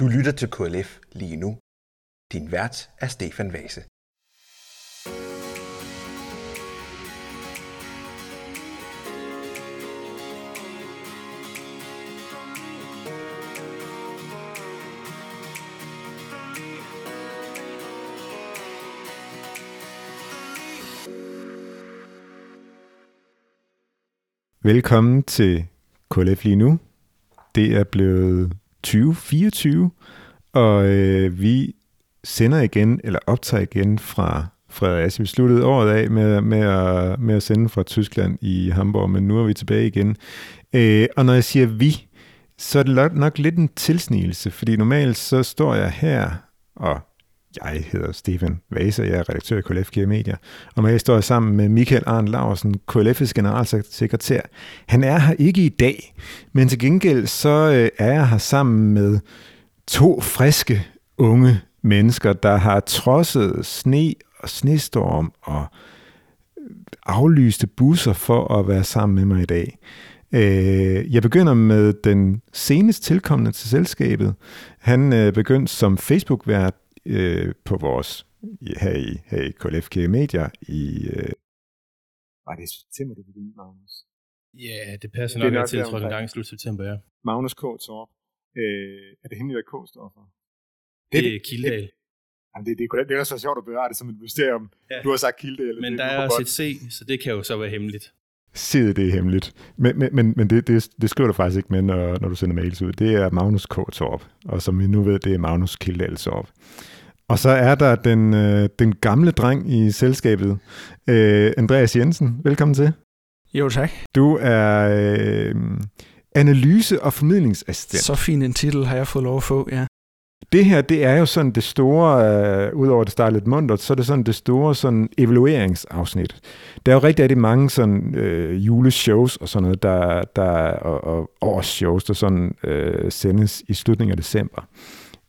Du lytter til KLF lige nu. Din vært er Stefan Vase. Velkommen til KLF lige nu. Det er blevet 2024, og øh, vi sender igen, eller optager igen fra Fredericia. Vi sluttede året af med, med, at, med at sende fra Tyskland i Hamburg, men nu er vi tilbage igen. Øh, og når jeg siger vi, så er det nok lidt en tilsnigelse, fordi normalt så står jeg her, og jeg hedder Stefan Vase, jeg er redaktør i KLF Media, og jeg står sammen med Michael Arne Larsen, KLF's generalsekretær. Han er her ikke i dag, men til gengæld så øh, er jeg her sammen med to friske unge mennesker, der har trodset sne og snestorm og aflyste busser for at være sammen med mig i dag. Øh, jeg begynder med den senest tilkommende til selskabet. Han øh, begyndte som Facebook-vært øh, på vores, her i, her i KLFK Media i... Øh, var det september, du begyndte, Magnus? Ja, det passer nok, nok til, tror en gang i slut september, ja. Magnus K. Torp. Øh, er det hemmeligt, hvad K står for? Det, det er Kildal. Jamen, det, det, det, det er også så sjovt at bevare det som et mysterium. Ja. Du har sagt Kildal. Men der er også et C, så det kan jo så være hemmeligt. Sid, det hemmeligt. Men, men, men, men det, det, det skriver du faktisk ikke med, når, når du sender mails ud. Det er Magnus K. Torp, og som vi nu ved, det er Magnus Kildal Torp. Og så er der den, øh, den gamle dreng i selskabet, øh, Andreas Jensen. Velkommen til. Jo, tak. Du er øh, analyse- og formidlingsassistent. Så fin en titel har jeg fået lov at få, ja. Det her, det er jo sådan det store, øh, udover det starter lidt mundret, så er det sådan det store sådan evalueringsafsnit. Der er jo rigtig, rigtig mange sådan øh, juleshows og sådan noget, der, der, og, og årsshows, der sådan øh, sendes i slutningen af december.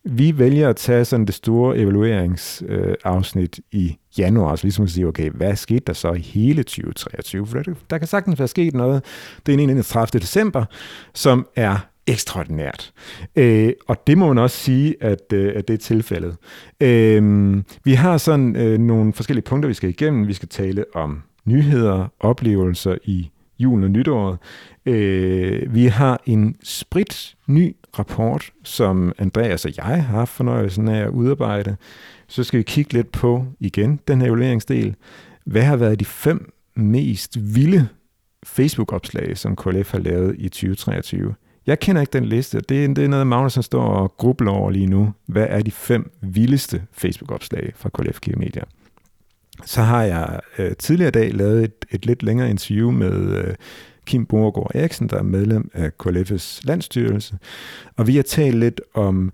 Vi vælger at tage sådan det store evalueringsafsnit øh, i januar, så ligesom at sige, okay, hvad skete der så i hele 2023? For der, der kan sagtens være sket noget. Det er en 31. december, som er ekstraordinært. Øh, og det må man også sige, at, øh, at det er tilfældet. Øh, vi har sådan øh, nogle forskellige punkter, vi skal igennem. Vi skal tale om nyheder, oplevelser i julen og nytåret. Øh, vi har en sprit ny rapport, som Andreas og jeg har haft fornøjelsen af at udarbejde. Så skal vi kigge lidt på igen den her evalueringsdel. Hvad har været de fem mest vilde Facebook-opslag, som KLF har lavet i 2023? Jeg kender ikke den liste. Det er, det er noget, Magnus står og grubler over lige nu. Hvad er de fem vildeste Facebook-opslag fra KLF Media? Så har jeg øh, tidligere dag lavet et, et lidt længere interview med øh, Kim Borgård Eriksen, der er medlem af KLF's landstyrelse. Og vi har talt lidt om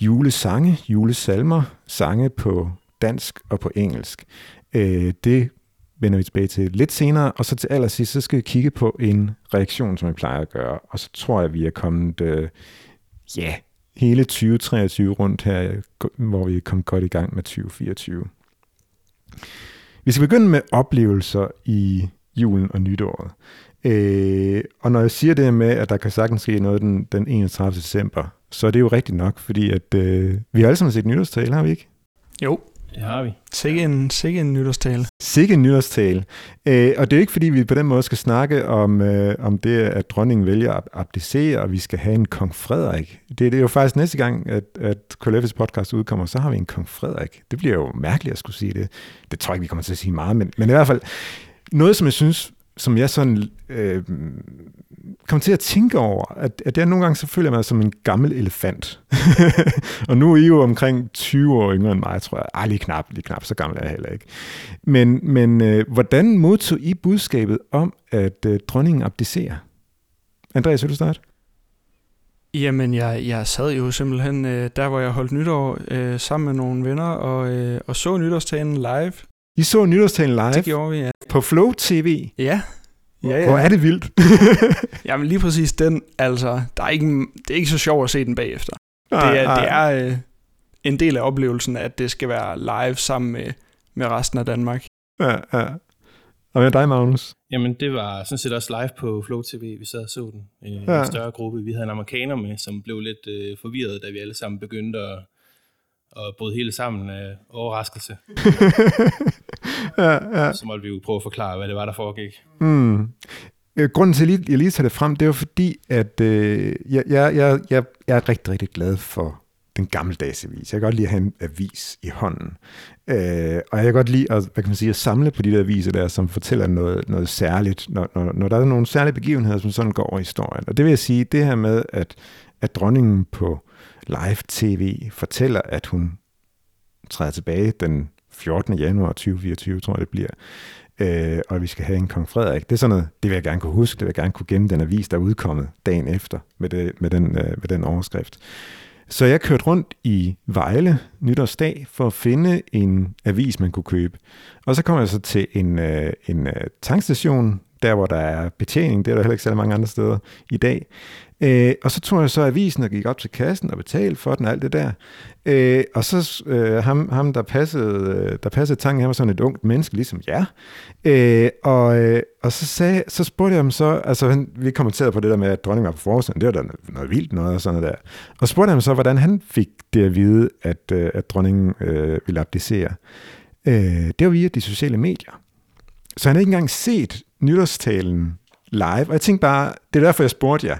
julesange, julesalmer, sange på dansk og på engelsk. Øh, det vender vi tilbage til lidt senere, og så til allersidst, så skal vi kigge på en reaktion, som vi plejer at gøre, og så tror jeg, vi er kommet, øh, ja, yeah, hele 2023 rundt her, hvor vi er kommet godt i gang med 2024. Vi skal begynde med oplevelser i julen og nytåret. Øh, og når jeg siger det med, at der kan sagtens ske noget den, den 31. december, så er det jo rigtigt nok, fordi at, øh, vi har alle sammen set nytårstale, har vi ikke? Jo, det har vi. Sikke en, sikke en nytårstale. Sikke en nytårstale. Øh, og det er ikke, fordi vi på den måde skal snakke om, øh, om det, at dronningen vælger at abdicere, og vi skal have en kong Frederik. Det, det er jo faktisk næste gang, at, at KLF's podcast udkommer, så har vi en kong Frederik. Det bliver jo mærkeligt at skulle sige det. Det tror jeg ikke, vi kommer til at sige meget, men, men i hvert fald noget, som jeg synes som jeg sådan øh, kom til at tænke over, at, at jeg nogle gange så føler mig som en gammel elefant. og nu er I jo omkring 20 år yngre end mig, tror jeg. Ej, lige knap, lige knap, så gammel er jeg heller ikke. Men, men øh, hvordan modtog I budskabet om, at øh, dronningen abdicerer? Andreas, vil du starte? Jamen, jeg, jeg sad jo simpelthen øh, der, hvor jeg holdt nytår øh, sammen med nogle venner og, øh, og så nytårstalen live i så nytårstalen live? Det gjorde vi, ja. På Flow TV? Ja. Ja, ja. Hvor er det vildt. Jamen lige præcis den, altså, der er ikke, det er ikke så sjovt at se den bagefter. Nej, det er, nej. det er øh, en del af oplevelsen, at det skal være live sammen med, med resten af Danmark. Ja, ja. Og med dig, Magnus? Jamen, det var sådan set også live på Flow TV, vi sad og så den. Øh, ja. En større gruppe. Vi havde en amerikaner med, som blev lidt øh, forvirret, da vi alle sammen begyndte at, at bryde hele sammen af overraskelse. ja, ja. Så måtte vi jo prøve at forklare, hvad det var, der foregik. Mm. Øh, grunden til, at jeg lige tager det frem, det var fordi, at øh, jeg, jeg, jeg, jeg er rigtig, rigtig glad for den gammeldags avis. Jeg kan godt lide at have en avis i hånden. Øh, og jeg kan godt lide at, hvad kan man sige, at samle på de der aviser der, som fortæller noget, noget særligt, når, når, når der er nogle særlige begivenheder, som sådan går over historien. Og det vil jeg sige, det her med, at, at dronningen på live tv fortæller, at hun træder tilbage den 14. januar 2024, tror jeg det bliver, øh, og vi skal have en kong Frederik. Det er sådan noget, det vil jeg gerne kunne huske, det vil jeg gerne kunne gemme den avis, der er udkommet dagen efter med, det, med, den, øh, med den overskrift. Så jeg kørte rundt i Vejle nytårsdag for at finde en avis, man kunne købe. Og så kom jeg så til en, øh, en øh, tankstation, der hvor der er betjening, det er der heller ikke så mange andre steder i dag. Øh, og så tog jeg så avisen og gik op til kassen og betalte for den og alt det der. Øh, og så øh, ham, ham, der passede, øh, der passede tanken, han var sådan et ungt menneske, ligesom jer. Øh, og, øh, og så, sagde, så spurgte jeg ham så, altså han, vi kommenterede på det der med, at dronningen var på forsiden, det var da noget, noget vildt noget og sådan noget der. Og så spurgte jeg ham så, hvordan han fik det at vide, at, øh, at dronningen øh, ville abdicere. Øh, det var via de sociale medier. Så han havde ikke engang set nytårstalen live, og jeg tænkte bare, det er derfor, jeg spurgte jer,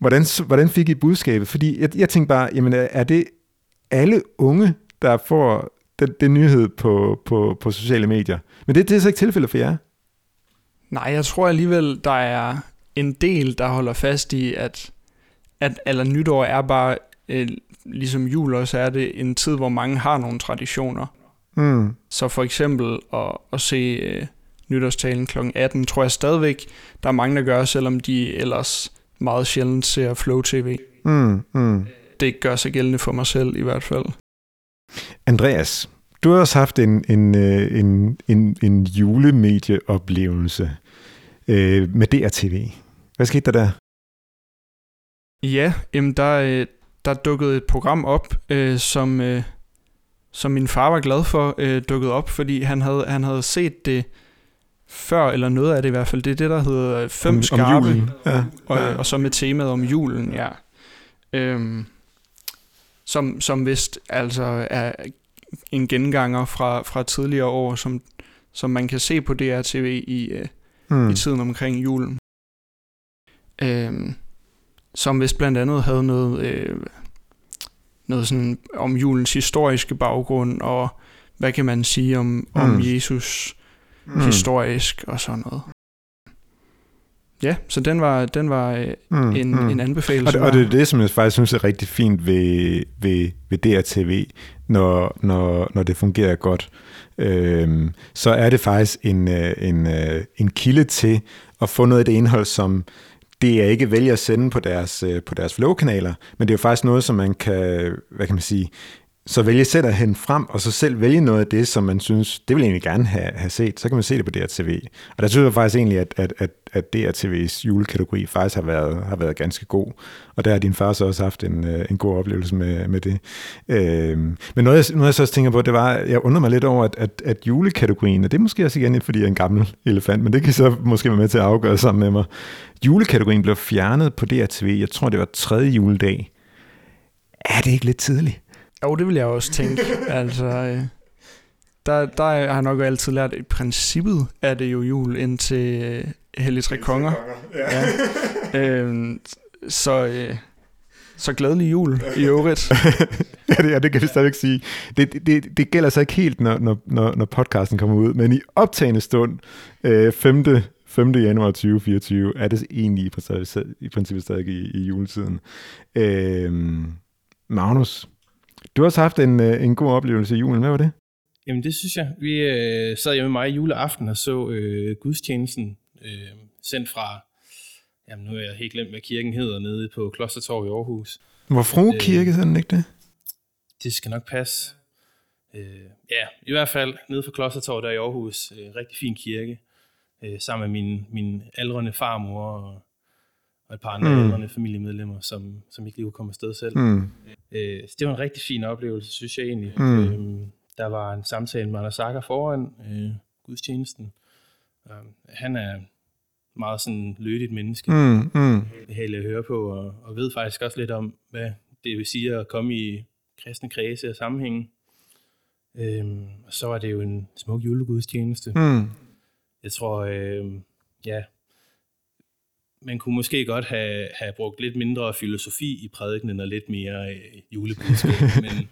hvordan, hvordan fik I budskabet? Fordi jeg, jeg tænkte bare, jamen er det alle unge, der får den, den nyhed på, på, på sociale medier? Men det, det er så ikke tilfældet for jer? Nej, jeg tror alligevel, der er en del, der holder fast i, at, at eller nytår er bare, øh, ligesom jul også er det, en tid, hvor mange har nogle traditioner. Mm. Så for eksempel at, at se øh, nytårstalen kl. 18, tror jeg stadigvæk, der er mange, der gør, selvom de ellers meget sjældent ser Flow TV. Mm, mm. Det gør sig gældende for mig selv i hvert fald. Andreas, du har også haft en, en, øh, en, en, en julemedieoplevelse øh, med DRTV. Hvad skete der der? Ja, jamen der, øh, der dukkede et program op, øh, som, øh, som min far var glad for øh, dukkede op, fordi han havde, han havde set det før, eller noget af det i hvert fald. Det er det, der hedder Fem om, Skarpe, om julen. Ja, og, ja. og så med temaet om julen, ja. Øhm, som, som vist altså er en genganger fra, fra tidligere år, som, som man kan se på DRTV i, øh, hmm. i tiden omkring julen. Øhm, som vist blandt andet havde noget, øh, noget sådan om julens historiske baggrund, og hvad kan man sige om, om Jesus mm. historisk og sådan noget. Ja, så den var, den var øh, mm, en, mm. en anbefaling. Og det, og det er det, som jeg faktisk synes er rigtig fint ved, ved, ved DRTV, når, når, når det fungerer godt. Øhm, så er det faktisk en, øh, en, øh, en kilde til at få noget af det indhold, som det er ikke vælger at sende på deres, på deres flow-kanaler, men det er jo faktisk noget, som man kan, hvad kan man sige, så vælge selv at hente frem, og så selv vælge noget af det, som man synes, det vil egentlig gerne have, have set, så kan man se det på DRTV. Og der synes jeg faktisk egentlig, at, at, at, at DRTV's julekategori faktisk har været, har været ganske god. Og der har din far så også haft en, øh, en god oplevelse med, med det. Øhm, men noget jeg, noget, jeg så også tænker på, det var, jeg undrer mig lidt over, at, at, at julekategorien, og det er måske også igen, fordi jeg er en gammel elefant, men det kan så måske være med til at afgøre sammen med mig. Julekategorien blev fjernet på DRTV, jeg tror det var tredje juledag. Er det ikke lidt tidligt? Jo, det vil jeg også tænke. altså, øh, der, der har jeg nok altid lært, at i princippet er det jo jul indtil øh, Hellig Tre Konger. Ja. ja. øh, så, øh, så glædelig jul i øvrigt. ja, det, ja, det kan vi stadigvæk sige. Det, det, det gælder så ikke helt, når, når, når podcasten kommer ud, men i optagende stund, øh, 5. 5. januar 2024, er det egentlig i princippet, i princippet stadig i, i juletiden. Øh, Magnus, du har også haft en, øh, en god oplevelse i julen. Hvad var det? Jamen det synes jeg. Vi øh, sad hjemme med mig i juleaften og så øh, gudstjenesten øh, sendt fra, jamen nu er jeg helt glemt, hvad kirken hedder, nede på Klostertorv i Aarhus. Hvor fru øh, kirke, sådan ikke det? Det skal nok passe. Øh, ja, i hvert fald nede på Klostertorv der i Aarhus. Øh, rigtig fin kirke. Øh, sammen med min, min aldrende farmor og og et par andre mm. familiemedlemmer, som, som ikke lige kunne komme afsted selv. Mm. Øh, så det var en rigtig fin oplevelse, synes jeg egentlig. Mm. Øh, der var en samtale med Anders Sager foran øh, gudstjenesten, Um, han er meget sådan lødigt menneske, Mm, mm. behagelig at høre på, og, og ved faktisk også lidt om, hvad det vil sige at komme i kristne kredse og sammenhænge. Øhm, og så var det jo en smuk julegudstjeneste. Mm. Jeg tror, øh, ja, man kunne måske godt have, have brugt lidt mindre filosofi i prædikenen og lidt mere øh, julebudskab, men,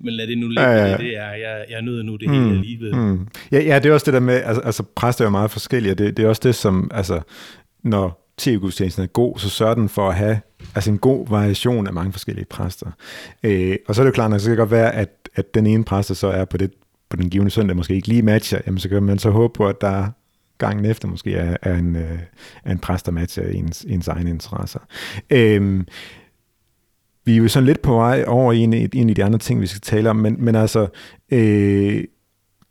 men lad det nu ligge, Ja, ja, det det er. Jeg, jeg nød nu det hele alligevel. Mm. Ja, ja, det er også det der med, altså, altså præster er jo meget forskellige, og det, det er også det, som, altså, når tv-gudstjenesten er god, så sørger den for at have altså en god variation af mange forskellige præster. Øh, og så er det jo klart, at så kan det godt være, at, at den ene præster så er på, det, på den givende søndag måske ikke lige matcher, jamen så kan man så håbe på, at der gangen efter måske er, er, en, øh, er en præst, der matcher ens, ens egne interesser. Øh, vi er jo sådan lidt på vej over i en, en af de andre ting, vi skal tale om, men, men altså, øh,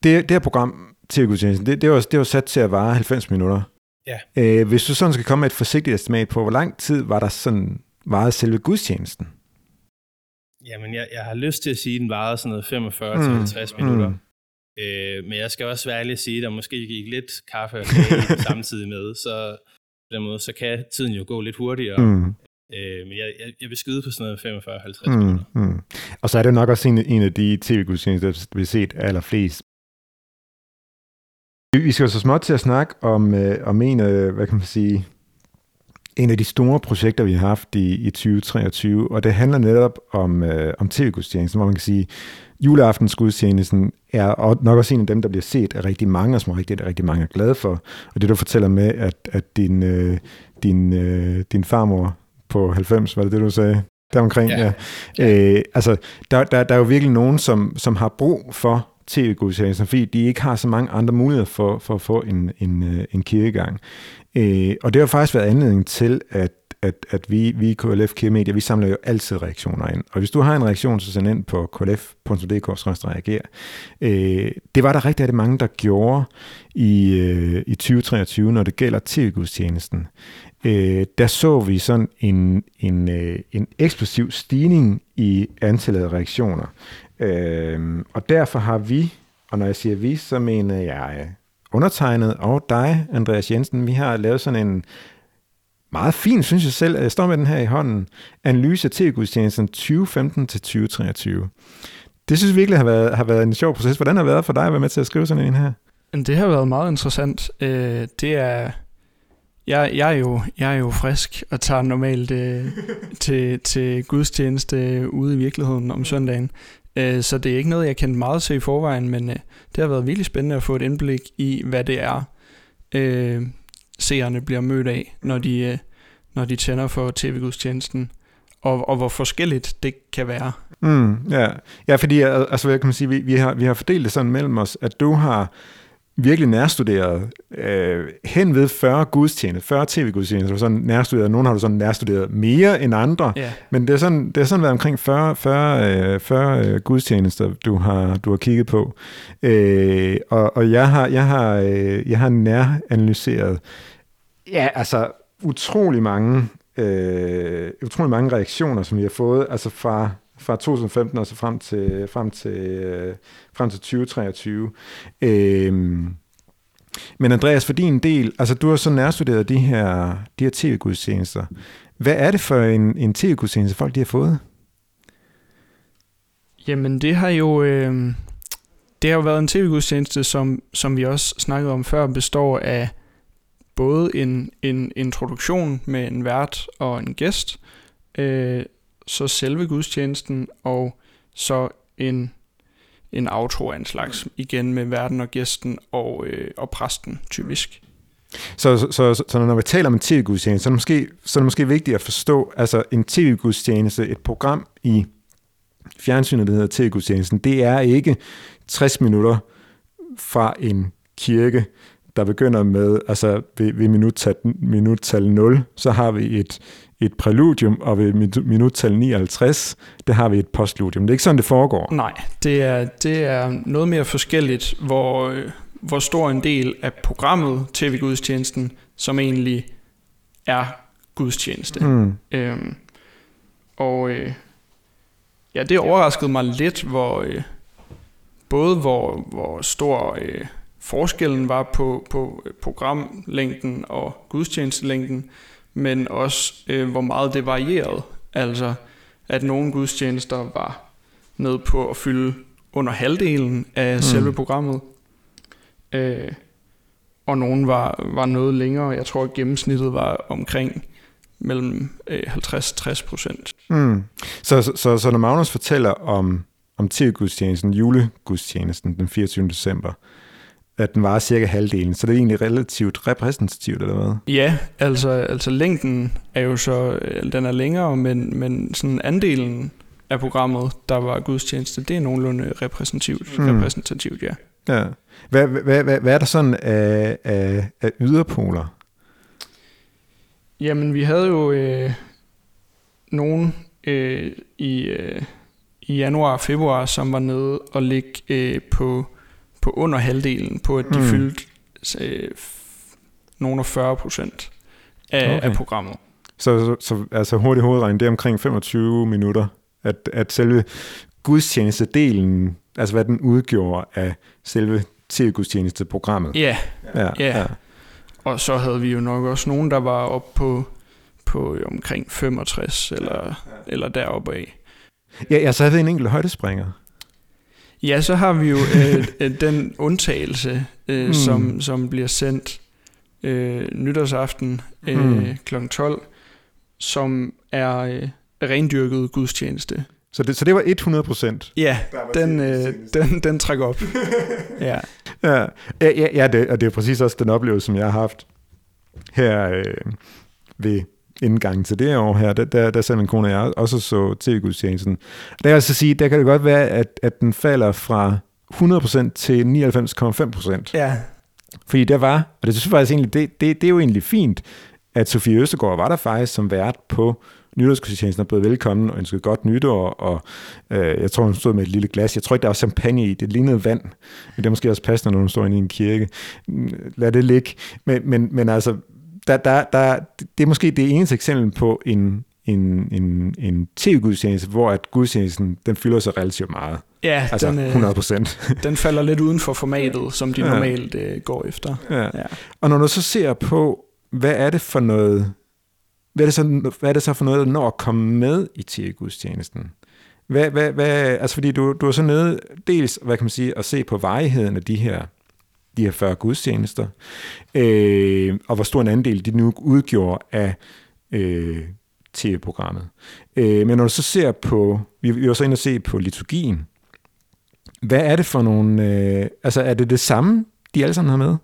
det, det her program, TV-gudstjenesten, det, det, var, det var sat til at vare 90 minutter. Ja. Øh, hvis du sådan skal komme med et forsigtigt estimat på, hvor lang tid var der sådan varede selve gudstjenesten? Jamen, jeg, jeg har lyst til at sige, at den varede sådan noget 45-50 mm. minutter. Mm. Øh, men jeg skal også være ærlig at sige, at der måske gik lidt kaffe og kage samtidig med, så på den måde, så kan tiden jo gå lidt hurtigere. Mm. Øh, men jeg, jeg, jeg vil skyde på sådan noget 45-50 Mm. minutter. Mm. Og så er det nok også en, en af de tv-gudstjenester, vi har set allerflest. Vi- skal jo så småt til at snakke om, øh, om en af, hvad kan man sige, en af de store projekter, vi har haft i, i 2023, og det handler netop om, øh, om tv-gudstjenesten, hvor man kan sige, juleaftensgudstjenesten er nok også en af dem, der bliver set af rigtig mange, og som rigtig, rigtig mange er glade for. Og det du fortæller med, at, at din, øh, din, øh, din farmor på 90, var det det, du sagde? Deromkring, ja. ja. Øh, altså, der, der, der er jo virkelig nogen, som, som har brug for tv-gudstjenesten, fordi de ikke har så mange andre muligheder for, for at få en, en, øh, en kirkegang. Øh, og det har faktisk været anledning til, at, at, at vi, vi i KLF Kirkemedia, vi samler jo altid reaktioner ind. Og hvis du har en reaktion, så send ind på klf.dk-reager. Øh, det var der rigtig, det mange, der gjorde i, øh, i 2023, når det gælder tv-gudstjenesten. Øh, der så vi sådan en, en, øh, en eksplosiv stigning i antallet af reaktioner. Øh, og derfor har vi, og når jeg siger vi, så mener jeg undertegnet og dig, Andreas Jensen, vi har lavet sådan en meget fin, synes jeg selv, jeg står med den her i hånden, analyse af tv-gudstjenesten 2015 til 2023. Det synes jeg virkelig har været, har været en sjov proces. Hvordan har det været for dig at være med til at skrive sådan en her? Det har været meget interessant. Øh, det er... Jeg, jeg, er jo, jeg er jo frisk og tager normalt øh, til, til gudstjeneste ude i virkeligheden om søndagen. Øh, så det er ikke noget, jeg kendte meget til i forvejen, men øh, det har været virkelig spændende at få et indblik i, hvad det er, øh, seerne bliver mødt af, når de, øh, når de tænder for tv-gudstjenesten, og, og hvor forskelligt det kan være. Mm, ja. ja, fordi altså, hvad kan man sige, vi, vi, har, vi har fordelt det sådan mellem os, at du har virkelig nærstuderet øh, hen ved 40 gudstjenester, 40 tv-gudstjenester, du har sådan nærstuderet, nogle har du sådan nærstuderet mere end andre, Ja. men det er sådan, det har sådan været omkring 40, 40, øh, 40 øh, gudstjenester, du har, du har kigget på. Øh, og og jeg, har, jeg, har, øh, jeg har næranalyseret ja, altså utrolig mange, øh, utrolig mange reaktioner, som vi har fået, altså fra, fra 2015 og så frem til, frem til, øh, frem til 2023. Øh, men Andreas, for din del, altså du har så nærstuderet de her, de her tv-gudstjenester. Hvad er det for en, en tv-gudstjeneste, folk de har fået? Jamen det har jo øh, det har jo været en tv-gudstjeneste, som, som vi også snakkede om før, består af både en, en introduktion med en vært og en gæst, øh, så selve gudstjenesten, og så en, en outro af en slags, igen med værten og gæsten og, øh, og præsten typisk. Så, så, så, så når vi taler om en tv-gudstjeneste, så er, det måske, så er det måske vigtigt at forstå, altså en tv-gudstjeneste, et program i fjernsynet, der hedder tv-gudstjenesten, det er ikke 60 minutter fra en kirke, der begynder med, altså ved, ved minuttal, minuttal 0, så har vi et, et præludium, og ved min- minuttal 59, der har vi et postludium. Det er ikke sådan, det foregår. Nej, det er, det er noget mere forskelligt, hvor, øh, hvor stor en del af programmet, tv-gudstjenesten, som egentlig er gudstjeneste. Mm. Øhm, og øh, ja, det overraskede mig lidt, hvor øh, både hvor, hvor stor øh, forskellen var på, på programlængden og gudstjenestelængden, men også øh, hvor meget det varierede. Altså at nogle gudstjenester var ned på at fylde under halvdelen af mm. selve programmet. Øh, og nogle var, var noget længere. Jeg tror, at gennemsnittet var omkring mellem øh, 50-60 procent. Mm. Så, så, så, så når Magnus fortæller om, om tv-gudstjenesten, julegudstjenesten den 24. december, at den var cirka halvdelen, så det er egentlig relativt repræsentativt, eller hvad? Ja, altså, altså længden er jo så, den er længere, men, men sådan andelen af programmet, der var gudstjeneste, det er nogenlunde repræsentativt, mm. repræsentativt ja. Ja. Hvad, hvad, hvad, hvad er der sådan af, af, af yderpoler? Jamen, vi havde jo øh, nogen øh, i, øh, i januar og februar, som var nede og ligge øh, på, på under halvdelen, på at de mm. fyldte øh, nogle af 40 procent af, okay. af programmet. Så, så, så altså hurtigt hovedregning, det er omkring 25 minutter, at, at selve gudstjenestedelen, altså hvad den udgjorde af selve tv-gudstjenesteprogrammet. Ja, ja, ja. ja. Og så havde vi jo nok også nogen, der var op på, på omkring 65 eller, ja, ja. eller deroppe af. Ja, ja, så havde vi en enkelt højdespringer. Ja, så har vi jo øh, øh, den undtagelse, øh, mm. som, som bliver sendt øh, nytårsaften øh, mm. kl. 12, som er øh, rendyrket gudstjeneste. Så det, så det var 100 procent? Ja, den, øh, den, den trækker op. ja. Ja, ja, ja det, og det er præcis også den oplevelse, som jeg har haft her øh, ved indgangen til det år her, der, der, der sad min kone og jeg også så tv-gudstjenesten. Der kan jeg altså sige, der kan det godt være, at, at den falder fra 100% til 99,5%. Ja. Fordi der var, og det synes jeg faktisk egentlig, det, det, det er jo egentlig fint, at Sofie Østegård var der faktisk som vært på nytårsgudstjenesten og blevet velkommen og ønsket godt nytår, og øh, jeg tror, hun stod med et lille glas. Jeg tror ikke, der var champagne i. Det lignede vand, men det er måske også passende, når hun står inde i en kirke. Lad det ligge. Men, men, men altså, der, der, der, det er måske det eneste eksempel på en, en, en, en tv-gudstjeneste, hvor at gudstjenesten, den fylder sig relativt meget. Ja, altså den, 100 øh, procent. den falder lidt uden for formatet, som de normalt ja. Øh, går efter. Ja. ja. Og når du så ser på, hvad er det for noget hvad er, det så, hvad er det så for noget, der når at komme med i tv-gudstjenesten? Hvad, hvad, hvad, altså fordi du, du er så nede, dels, hvad kan man sige, at se på varigheden af de her, de her 40 gudstjenester, øh, og hvor stor en andel de nu udgjorde af øh, tv-programmet. Øh, men når du så ser på, vi, vi var så inde og se på liturgien, hvad er det for nogle, øh, altså er det det samme, de alle sammen har med?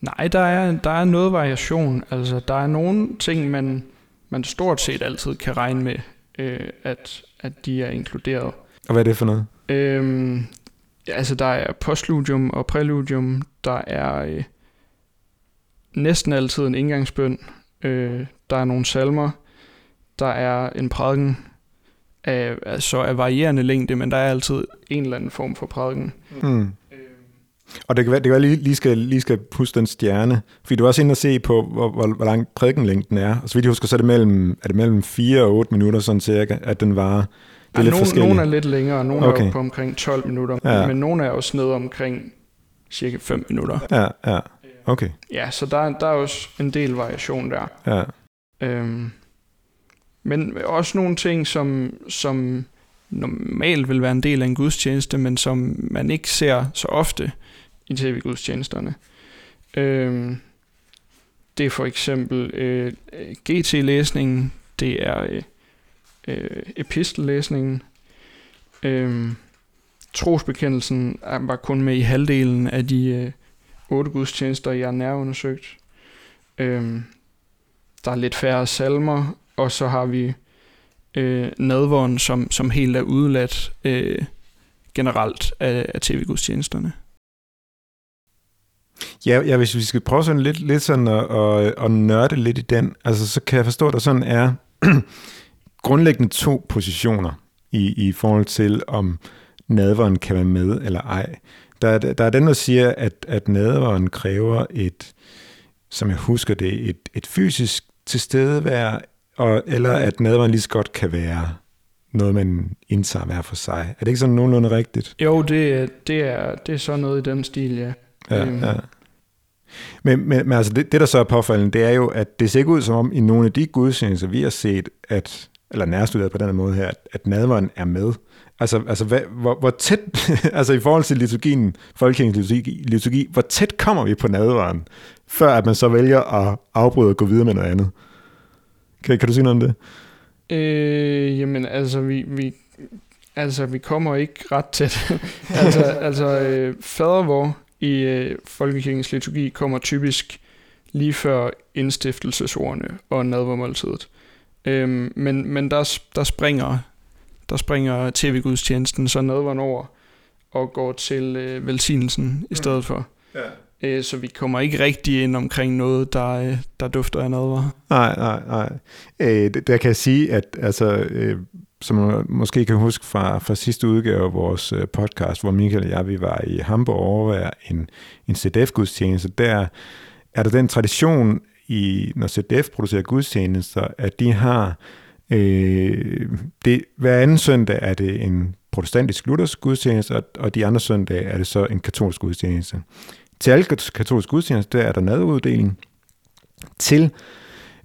Nej, der er, der er noget variation. Altså, der er nogle ting, man, man stort set altid kan regne med, øh, at, at de er inkluderet. Og hvad er det for noget? Øhm, altså, der er postludium og præludium. Der er øh, næsten altid en indgangsbøn. Øh, der er nogle salmer. Der er en prædiken af, altså af varierende længde, men der er altid en eller anden form for prædiken. Mm. Og det kan være, det kan være lige, lige, skal, lige skal huske den stjerne, fordi du er også inde og se på, hvor, hvor, hvor lang prædikenlængden er. Og så vidt jeg husker, så er det mellem, er det mellem 4 og 8 minutter, sådan cirka, at den var. Er ja, lidt nogle, nogle er lidt længere, nogle okay. er på omkring 12 minutter, ja. men nogle er også ned omkring cirka 5 minutter. Ja, ja, okay. Ja, så der, der er også en del variation der. Ja. Øhm, men også nogle ting, som, som normalt vil være en del af en gudstjeneste, men som man ikke ser så ofte i tv-gudstjenesterne. Øh, det er for eksempel øh, GT-læsningen, det er øh, øh, epistellæsningen, øh, trosbekendelsen var kun med i halvdelen af de øh, otte gudstjenester, jeg har undersøgt. Øh, der er lidt færre salmer, og så har vi øh, nadvåren, som, som helt er udladt øh, generelt af, af tv-gudstjenesterne. Ja, ja, hvis vi skal prøve sådan lidt, lidt sådan at, at, at nørde lidt i den, altså så kan jeg forstå, at der sådan er grundlæggende to positioner i, i forhold til, om nadveren kan være med eller ej. Der, der er den, der siger, at, at nadveren kræver et, som jeg husker det, et, et fysisk tilstedevær, og, eller at nadveren lige så godt kan være noget, man indtager hver for sig. Er det ikke sådan nogenlunde rigtigt? Jo, det, det, er, det er så noget i den stil, ja. ja, Øhm. ja. Men, men, men altså det, det, der så er påfaldende, det er jo, at det ser ikke ud som om i nogle af de gudstjenester, vi har set, at, eller nærstuderet på den her måde her, at, at nadveren er med. Altså, altså hvad, hvor, hvor tæt, altså i forhold til liturgien, folkekirkens liturgi, liturgi, hvor tæt kommer vi på nadveren, før at man så vælger at afbryde og gå videre med noget andet? Kan, kan du sige noget om det? Øh, jamen, altså, vi, vi, altså, vi kommer ikke ret tæt. altså, altså øh, fadervor i øh, folkekirkens liturgi kommer typisk lige før indstiftelsesordene og nadvermåltidet. Øhm, men men der, der springer der springer tv-gudstjenesten så nadveren over og går til øh, velsignelsen i stedet for. Ja. Øh, så vi kommer ikke rigtig ind omkring noget, der, øh, der dufter af nadver. Nej, nej, nej. Øh, der kan jeg sige, at altså, øh, som man måske kan huske fra, fra sidste udgave af vores øh, podcast, hvor Michael og jeg vi var i Hamburg og overvære en, en CDF-gudstjeneste, der er der den tradition, i, når CDF producerer gudstjenester, at de har øh, det, hver anden søndag er det en protestantisk luthersk gudstjeneste, og, og de andre søndage er det så en katolsk gudstjeneste. Til alle katolske gudstjenester, der er der naduddeling. Til,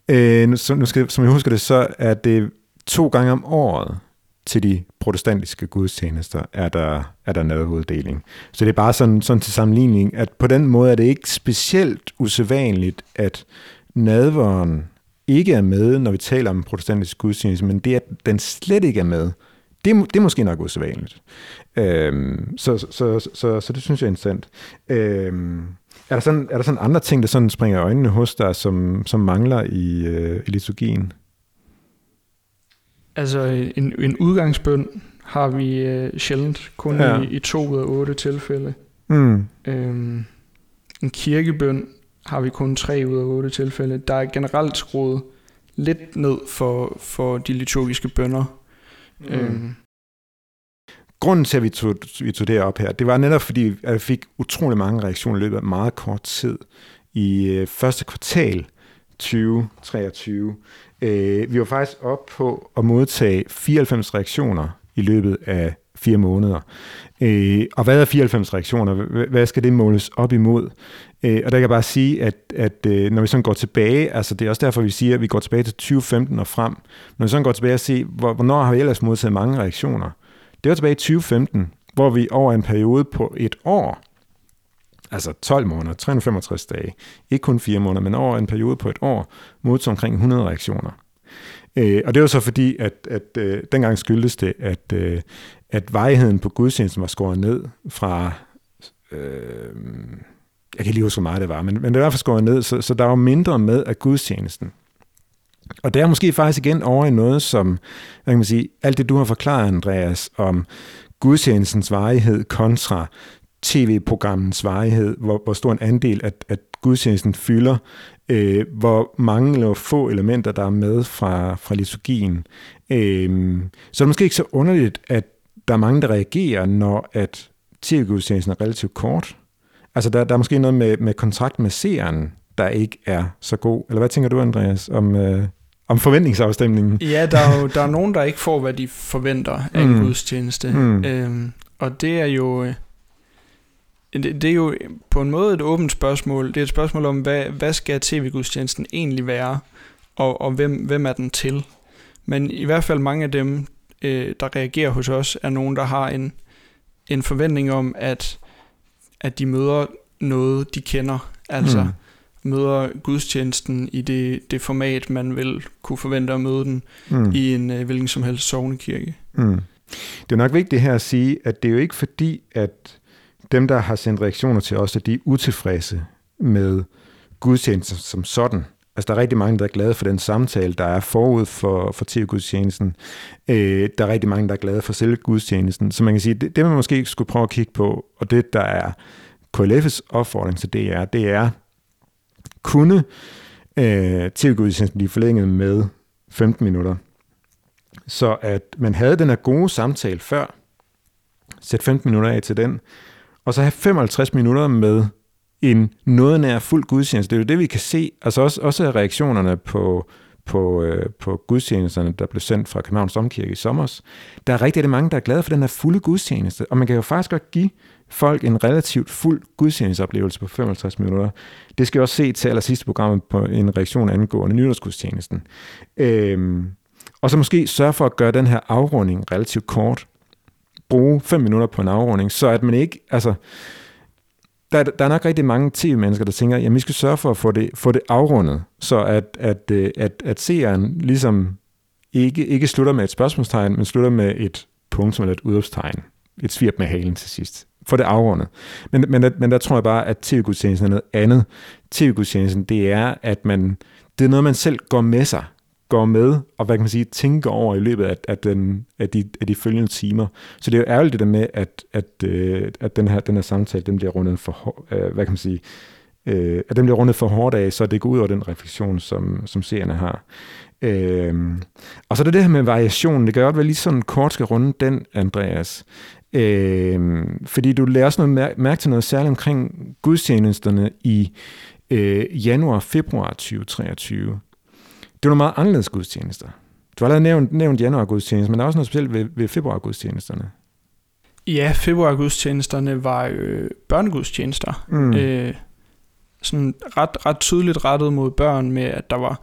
øh, nu, nu skal, som jeg husker det, så er det to gange om året til de protestantiske gudstjenester er der, er der naduddeling. Så det er bare sådan, sådan til sammenligning, at på den måde er det ikke specielt usædvanligt, at nadveren ikke er med, når vi taler om protestantisk gudstjeneste, men det, at den slet ikke er med, det, det er måske nok usædvanligt. Øhm, så, så, så, så, så det synes jeg er interessant. Øhm, er, der sådan, er der sådan andre ting, der sådan springer øjnene hos dig, som, som mangler i, øh, i liturgien? Altså en, en udgangsbøn har vi øh, sjældent, kun Ja. i, i to ud af otte tilfælde. Mm. Øhm, en kirkebøn har vi kun tre ud af otte tilfælde. Der er generelt skruet lidt ned for, for de liturgiske bønder. Mm. Øhm, Grunden til, at vi tog, vi tog det op her, det var netop fordi, at jeg fik utrolig mange reaktioner i løbet af meget kort tid i øh, første kvartal 2023. Øh, vi var faktisk op på at modtage 94 reaktioner i løbet af fire måneder. Øh, og hvad er 94 reaktioner? Hvad skal det måles op imod? Øh, og der kan jeg bare sige, at, at øh, når vi sådan går tilbage, altså det er også derfor, vi siger, at vi går tilbage til 2015 og frem. Når vi sådan går tilbage og ser, hvor, hvornår har vi ellers modtaget mange reaktioner? Det var tilbage i 2015, hvor vi over en periode på et år, altså 12 måneder, 365 dage, ikke kun 4 måneder, men over en periode på et år, modtog omkring 100 reaktioner. Øh, og det var så fordi, at, at øh, dengang skyldtes det, at, øh, at vejheden på gudstjenesten var skåret ned fra, øh, jeg kan lige huske, hvor meget det var, men, men det var i hvert fald skåret ned, så, så der var mindre med af gudstjenesten. Og det er måske faktisk igen over i noget, som, hvad kan man sige, alt det du har forklaret, Andreas, om gudstjenestens varighed kontra tv-programmens varighed, hvor, hvor stor en andel, at, at gudstjenesten fylder, øh, hvor mange eller få elementer, der er med fra, fra liturgien. Øh, så er det måske ikke så underligt, at der er mange, der reagerer, når at tv-gudstjenesten er relativt kort. Altså der, der er måske noget med, med kontrakt med seeren, der ikke er så god. Eller hvad tænker du, Andreas, om, øh, om forventningsafstemningen? ja, der er jo der er nogen, der ikke får, hvad de forventer af en Mm. gudstjeneste. Mm. Øhm, og det er jo... øh, Det, det er jo på en måde et åbent spørgsmål. Det er et spørgsmål om, hvad, hvad skal tv-gudstjenesten egentlig være, og, og hvem, hvem er den til? Men i hvert fald mange af dem, øh, der reagerer hos os, er nogen, der har en, en forventning om, at, at de møder noget, de kender. Altså Mm. møder gudstjenesten i det, det format, man vil kunne forvente at møde den Mm. i en øh, hvilken som helst sovnekirke. Mm. Det er nok vigtigt her at sige, at det er jo ikke fordi, at dem, der har sendt reaktioner til os, at de er utilfredse med gudstjenesten som sådan. Altså, der er rigtig mange, der er glade for den samtale, der er forud for, for tv-gudstjenesten. Øh, der er rigtig mange, der er glade for selve gudstjenesten. Så man kan sige, det, det man måske skulle prøve at kigge på, og det, der er KLF's opfordring til DR, det er, kunne øh, tv-gudstjenesten blive forlænget med 15 minutter? Så at man havde den her gode samtale før, sæt 15 minutter af til den, og så have 55 minutter med en noget nær fuld gudstjeneste. Det er jo det, vi kan se, altså også, også af reaktionerne på, på, øh, på gudstjenesterne, der blev sendt fra Københavns Domkirke i sommer. Der er rigtig, rigtig mange, der er glade for den her fulde gudstjeneste, og man kan jo faktisk godt give folk en relativt fuld gudstjenesteoplevelse på 55 minutter. Det skal jeg også se til allersidste programmet på en reaktion angående nytårsgudstjenesten. Øhm, og så måske sørge for at gøre den her afrunding relativt kort. Bruge 5 minutter på en afrunding, så at man ikke, altså, der, der er nok rigtig mange tv-mennesker, der tænker, jamen vi skal sørge for at få det, få det afrundet, så at, at, øh, at, at seeren ligesom ikke, ikke slutter med et spørgsmålstegn, men slutter med et punktum eller et udopstegn. Et svirp med halen til sidst. For det afrundet. Men, men, men der tror jeg bare, at tv-gudstjenesten er noget andet. TV-gudstjenesten, det er, at man, det er noget, man selv går med sig går med, og hvad kan man sige, tænker over i løbet af, af, den, af, de, af de følgende timer. Så det er jo ærgerligt det der med, at, at, øh, at den, her, den her samtale, den bliver rundet for, øh, hvad kan man sige, øh, at den bliver rundet for hårdt af, så det går ud over den refleksion, som, som seerne har. Øh, og så er det det her med variationen. Det gør godt være lige sådan kort skal runde den, Andreas. Øh, fordi du lærer også noget mærke til noget særligt omkring gudstjenesterne i øh, januar-februar 2023 det var nogle meget anderledes gudstjenester. Du har allerede nævnt, nævnt januar-gudstjenester, men der er også noget specielt ved, ved februar-gudstjenesterne. Ja, februar-gudstjenesterne var øh, børnegudstjenester. Mm. Øh, sådan ret, ret tydeligt rettet mod børn med, at der var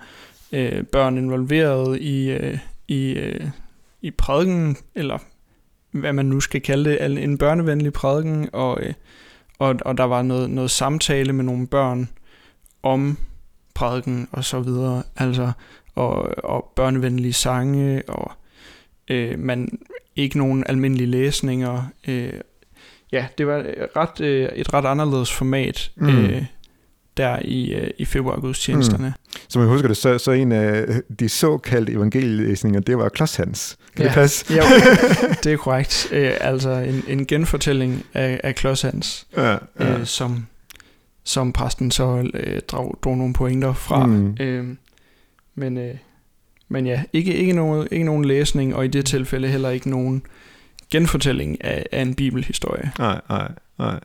øh, børn involveret i, øh, i, øh, i prædiken, eller hvad man nu skal kalde det, en børnevenlig prædiken, og, øh, og, og der var noget, noget samtale med nogle børn om prædiken og så videre, altså, og, og børnevenlige sange, og øh, man ikke nogen almindelige læsninger. Øh, ja, det var ret, øh, et ret anderledes format, mm. øh, der i, øh, i februargudstjenesterne. Mm. Som jeg husker det, så, så en af de såkaldte evangelielæsninger, det var Klods Kan ja. det passe? Jo, det er korrekt. Øh, altså en, en genfortælling af, af Klods ja, ja. Øh, som som præsten så øh, drog, drog nogle pointer fra. Mm. Øh, men, øh, men ja, ikke, ikke, nogen, ikke nogen læsning, og i det tilfælde heller ikke nogen genfortælling af, af en bibelhistorie. Nej, nej, nej.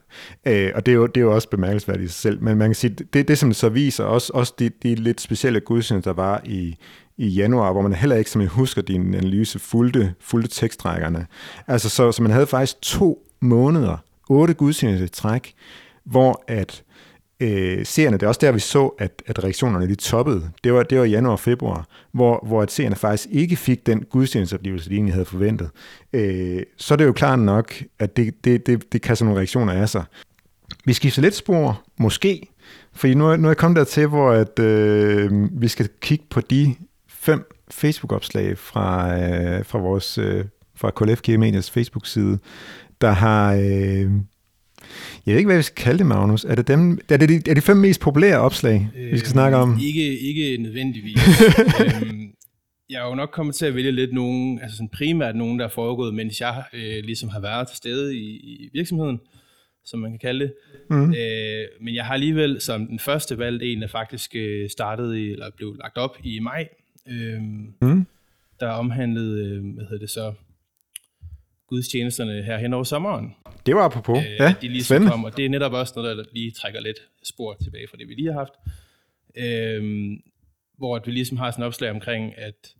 Øh, og det er, jo, det er jo også bemærkelsesværdigt i sig selv, men man kan sige, det, det som så viser, også, også de, de lidt specielle gudstjenester, der var i, i januar, hvor man heller ikke, som jeg husker din analyse, fulgte, fulgte tekstrækkerne. Altså, så, så man havde faktisk to måneder, otte gudstjenester i træk, hvor at øh, seerne, det er også der, vi så, at, at reaktionerne de toppede. Det var, det var januar og februar, hvor, hvor at seerne faktisk ikke fik den gudstjenesteoplevelse, de egentlig havde forventet. Øh, så er det jo klart nok, at det, det, det, det kan sådan nogle reaktioner af sig. Vi skifter lidt spor, måske, fordi nu, nu er jeg kommet dertil, hvor at, øh, vi skal kigge på de fem Facebook-opslag fra, øh, fra vores øh, fra KLFG Medias Facebook-side, der har, øh, jeg ved ikke, hvad vi skal kalde det, Magnus. Er det, dem, er det de, er de fem mest populære opslag, øh, vi skal snakke om? Ikke, ikke nødvendigvis. øhm, jeg er jo nok kommet til at vælge lidt nogen, altså sådan primært nogen, der er foregået, mens jeg øh, ligesom har været til stede i, i virksomheden, som man kan kalde det. Mm. Øh, men jeg har alligevel som den første valgt en, der faktisk øh, startede i, eller blev lagt op i maj, øh, mm. der omhandlede, øh, hvad hedder det så, gudstjenesterne her hen over sommeren. Det var apropos. Øh, ja, de lige kom, og det er netop også noget, der lige trækker lidt spor tilbage fra det, vi lige har haft. Øh, hvor vi ligesom har sådan et opslag omkring, at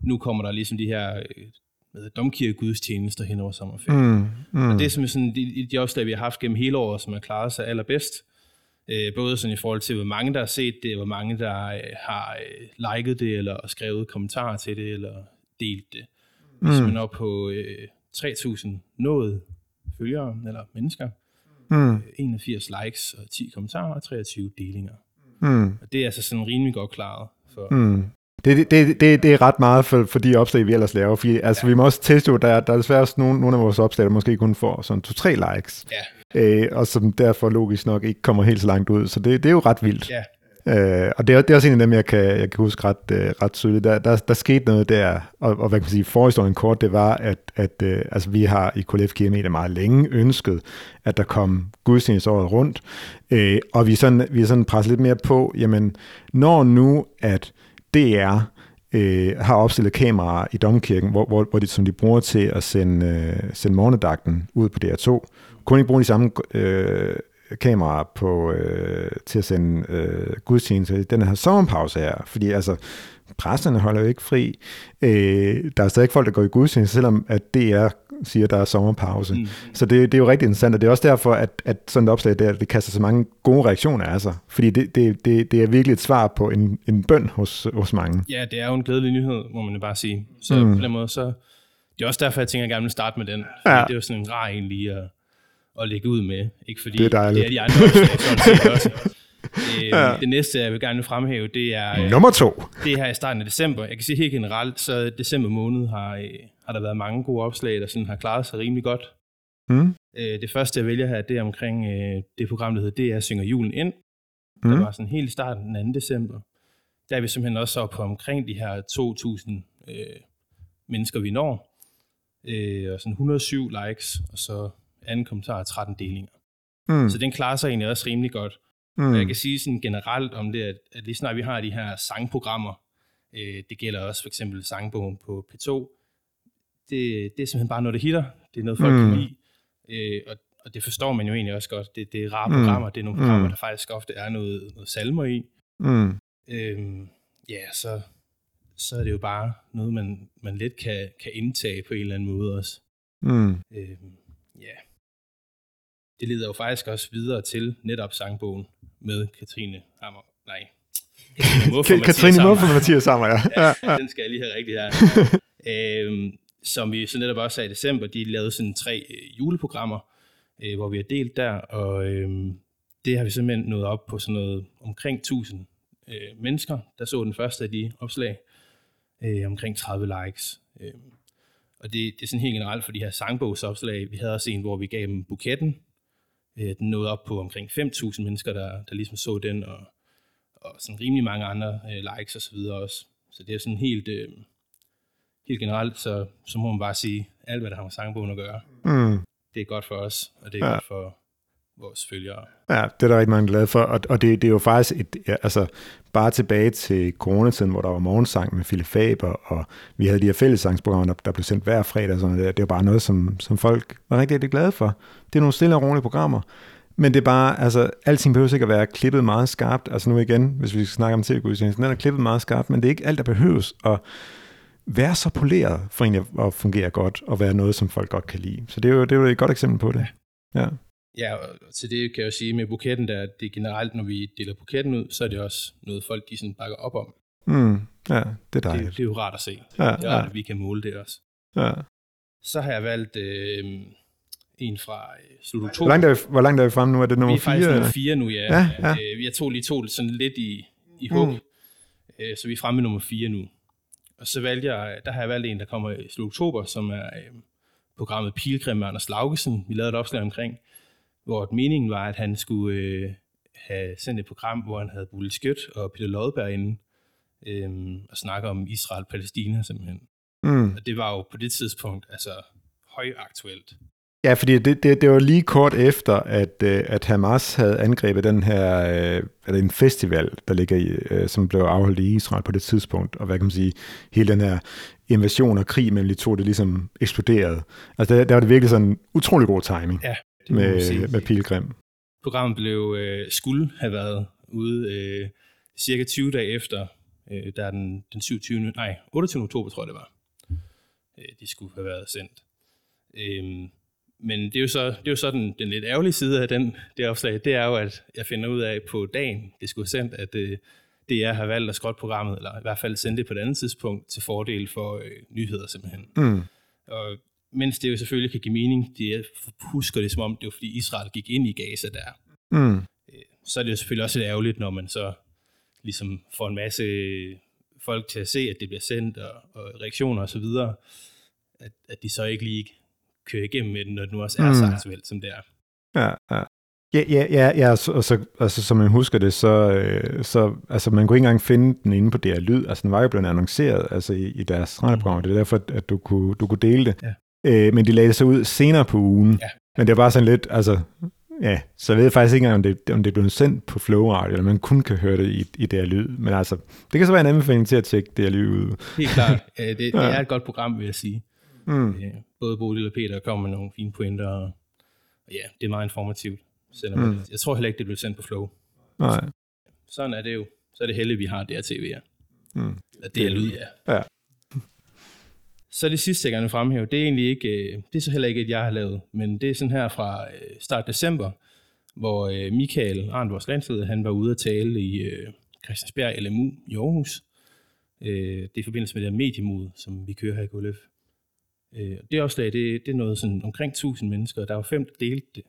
nu kommer der ligesom de her øh, med domkirkegudstjenester hen over sommerferien. Mm, mm. Og det er som sådan de, de opslag, vi har haft gennem hele året, som har klaret sig allerbedst. Øh, både sådan i forhold til, hvor mange der har set det, hvor mange der øh, har øh, liket det, eller skrevet kommentarer til det, eller delt det. Hvis mm. man er på øh, 3.000 nået følgere, eller mennesker, mm. 81 likes og 10 kommentarer og 23 delinger. Mm. Og det er altså sådan rimelig godt klaret. For, mm. Det, det, det, det er ret meget for, for de opslag, vi ellers laver. Fordi, altså, ja. vi må også teste, at der, der er desværre også nogle, nogle af vores opslag, der måske kun får sådan to-tre likes. Ja. Øh, og som derfor logisk nok ikke kommer helt så langt ud. Så det, det er jo ret vildt. Ja. Øh, og det er, det er også en af dem, jeg kan, jeg kan huske ret, øh, ret tydeligt. Der, der, der skete noget der, og, og hvad kan man sige, forhistorien kort, det var, at, at øh, altså, vi har i KLF Media meget længe ønsket, at der kom gudstjenesteåret rundt, øh, og vi er, sådan, vi er sådan presset lidt mere på, jamen, når nu, at DR øh, har opstillet kameraer i Domkirken, hvor, hvor, hvor de, som de bruger til at sende, øh, sende morgendagten ud på DR2, kunne ikke bruge de samme øh, kamera på, øh, til at sende øh, gudstjeneste den her sommerpause her. Fordi altså, Præsterne holder jo ikke fri. Øh, der er stadig folk, der går i gudstjeneste, selvom at DR siger, at der er sommerpause. Mm. Så det, det er jo rigtig interessant, og det er også derfor, at, at sådan et opslag der, det kaster så mange gode reaktioner af sig. Fordi det, det, det, det er virkelig et svar på en, en bøn hos, hos mange. Ja, det er jo en glædelig nyhed, må man jo bare sige. Så mm. på den måde, så det er også derfor, jeg tænker, at jeg gerne vil starte med den. Ja. det er jo sådan en rar egentlig at, at lægge ud med. Ikke fordi det er, dejligt. det er de andre set også. Øh, ja. Det næste, jeg vil gerne fremhæve, det er... Øh, Nummer to. Det er her i starten af december. Jeg kan sige helt generelt, så december måned har, øh, har der været mange gode opslag, der sådan har klaret sig rimelig godt. Mm. Øh, det første, jeg vælger her, det er omkring øh, det program, der hedder DR Synger Julen Ind. Mm. Der var sådan helt i starten den 2. december. Der er vi simpelthen også op på omkring de her 2.000 øh, mennesker, vi når. Øh, og sådan 107 likes, og så anden kommentar 13 delinger. Mm. Så den klarer sig egentlig også rimelig godt. Mm. jeg kan sige sådan generelt om det, at, at lige snart vi har de her sangprogrammer, øh, det gælder også for eksempel sangbogen på P2, det, det er simpelthen bare noget, der hitter. Det er noget, folk mm. kan lide. Øh, og, og det forstår man jo egentlig også godt. Det, det er rare mm. programmer. Det er nogle programmer, mm. der faktisk ofte er noget, noget salmer i. Mm. Øhm, ja, så, så er det jo bare noget, man, man let kan, kan indtage på en eller anden måde også. Mm. Øhm, ja. Det leder jo faktisk også videre til netop sangbogen med Katrine Hammer. Nej, Katrine Muffer og Mathias Sammer, ja. ja, ja. Den skal jeg lige have rigtigt her. øhm, som vi så netop også sagde i december, de lavede sådan tre øh, juleprogrammer, øh, hvor vi har delt der, og øh, det har vi simpelthen nået op på sådan noget omkring 1000 øh, mennesker, der så den første af de opslag, øh, omkring 30 likes. Øh, og det, det er sådan helt generelt for de her sangbogsopslag. Vi havde også en, hvor vi gav dem buketten, Øh, den nåede op på omkring 5.000 mennesker, der, der ligesom så den, og, og sådan rimelig mange andre øh, likes og så videre også. Så det er sådan helt, øh, helt generelt, så, så må man bare sige, alt hvad der har med sangbogen at gøre, mm. det er godt for os, og det er ja. godt for, vores følgere. Ja, det er der rigtig mange glade for, og, og det, det er jo faktisk et, ja, altså, bare tilbage til coronatiden, hvor der var morgensang med Philip Faber, og vi havde de her fællessangsprogrammer, der, der blev sendt hver fredag, og sådan noget. det var bare noget, som, som folk var rigtig, rigtig glade for. Det er nogle stille og rolige programmer, men det er bare, altså, alting behøver ikke at være klippet meget skarpt. Altså nu igen, hvis vi skal snakke om tv-gudstjenesten, den er klippet meget skarpt, men det er ikke alt, der behøves at være så poleret for egentlig at fungere godt, og være noget, som folk godt kan lide. Så det er jo, det er jo et godt eksempel på det. Ja. Ja, og til det kan jeg jo sige med buketten der, det er generelt, når vi deler buketten ud, så er det også noget, folk de sådan bakker op om. Mm, ja, det er dejligt. Det, det er jo rart at se. Ja, det er rart, ja. at vi kan måle det også. Ja. Så har jeg valgt øh, en fra øh, slut oktober. Hvor langt, er vi, hvor langt er vi fremme nu? Er det nummer 4? Vi er faktisk nummer 4 nu, ja. ja, ja. Øh, jeg tog lige to sådan lidt i, i hug, mm. øh, så vi er fremme med nummer 4 nu. Og så valgte jeg, der har jeg valgt en, der kommer i slut oktober, som er øh, programmet Pilgrim med Anders Laugesen. Vi lavede et opslag omkring, hvor meningen var, at han skulle øh, have sendt et program, hvor han havde Bulle Skødt og Peter Lodberg inde øh, og snakke om Israel-Palæstina simpelthen. Mm. Og det var jo på det tidspunkt altså højaktuelt. Ja, fordi det, det, det var lige kort efter, at, øh, at Hamas havde angrebet den her øh, en festival, der ligger i, øh, som blev afholdt i Israel på det tidspunkt, og hvad kan man sige, hele den her invasion og krig mellem de to, det ligesom eksploderede. Altså der, der var det virkelig sådan utrolig god timing. Ja, med, med Pilgrim. Programmet blev, øh, skulle have været ude øh, cirka 20 dage efter, øh, der den, den 27. nej, 28. oktober, tror jeg det var. Øh, de skulle have været sendt. Øh, men det er jo så, det er jo så den, den lidt ærgerlige side af den, det opslag, det er jo, at jeg finder ud af på dagen, det skulle have sendt, at øh, det jeg har valgt at skrotte programmet, eller i hvert fald sende det på et andet tidspunkt, til fordel for øh, nyheder simpelthen. Mm. Og mens det jo selvfølgelig kan give mening, de husker det som om, det var fordi Israel gik ind i Gaza der. Mm. Øh, så er det jo selvfølgelig også lidt ærgerligt, når man så ligesom får en masse folk til at se, at det bliver sendt, og, og reaktioner osv., at, at de så ikke lige kører igennem med den, når det nu også er mm. så aktuelt, som det er. Ja, ja. Ja, ja, ja, ja og så, altså, som man husker det, så, øh, så altså, man kunne ikke engang finde den inde på DR Lyd. Altså, den var jo blevet annonceret altså, i, i deres radioprogram. Mm. Det er derfor, at du kunne, du kunne dele det. Ja. Øh, men de lagde det så ud senere på ugen. Ja. Men det er bare sådan lidt, altså, ja, så jeg ved faktisk ikke engang, om det, om det er blevet sendt på Flow Radio, eller man kun kan høre det i, i DR Lyd. Men altså, det kan så være en anbefaling til at tjekke DR Lyd ud. Helt klart. det, det ja. er et godt program, vil jeg sige. Mm. Både Bodil og Peter kommer med nogle fine pointer, og ja, det er meget informativt. Selvom mm. jeg, jeg tror heller ikke, det blev sendt på Flow. Nej. Sådan er det jo. Så er det heldigt, vi har DRTV. Ja. Mm. At dele ud, ja. Ja. Så det sidste, jeg gerne vil fremhæve, det er egentlig ikke, øh, det er så heller ikke et, jeg har lavet, men det er sådan her fra øh, start december, hvor øh, Michael Arndt, vores landsleder, han var ude at tale i Christiansberg LMU i Aarhus. Det er i forbindelse med det her mediemod, som vi kører her i KLF. Det opslag, det, det er noget sådan omkring 1000 mennesker, og der var fem, der delte det.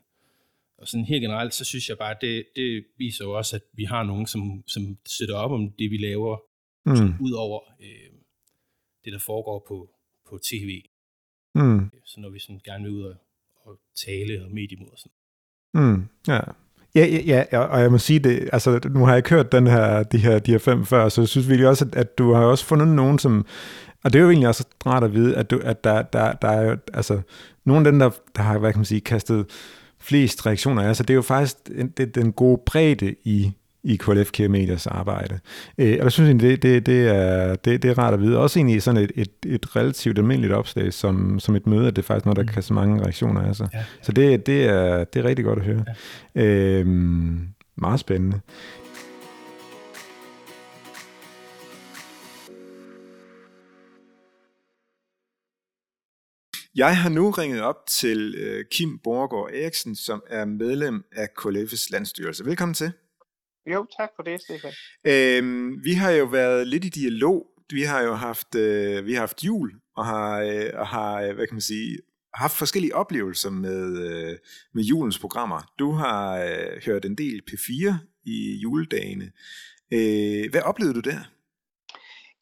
Og sådan helt generelt, så synes jeg bare, det, det viser jo også, at vi har nogen, som, som støtter op om det, vi laver, Mm. ud over øh, det, der foregår på, på tv. Mm. Så når vi sådan gerne vil ud og, og tale og mediemod og sådan. Mm. Ja. Ja, ja, ja, og jeg må sige det, altså nu har jeg ikke hørt den her, de, her, de her fem før, så jeg synes virkelig også, at, at du har også fundet nogen, som, og det er jo egentlig også rart at vide, at, du, at der, der, der er jo, altså, nogle af dem, der, der har, hvad kan man sige, kastet flest reaktioner af sig, det er jo faktisk den, det, den gode bredde i, i KLF Care Medias arbejde. Øh, og der synes jeg, det, det, det, er, det, det er rart at vide. Også egentlig sådan et, et, et relativt almindeligt opslag som, som et møde, at det er faktisk noget, der kan så mange reaktioner af sig. Ja, ja. Så det, det, er, det er rigtig godt at høre. Ja. Øhm, meget spændende. Jeg har nu ringet op til øh, Kim Borgård Eriksen, som er medlem af KLF's landstyrelse. Velkommen til. Jo, tak for det, Stefan. Øhm, vi har jo været lidt i dialog. Vi har jo haft, øh, vi har haft jul, og har, øh, og har øh, hvad kan man sige, haft forskellige oplevelser med, øh, med julens programmer. Du har øh, hørt en del P4 i juledagene. Øh, hvad oplevede du der?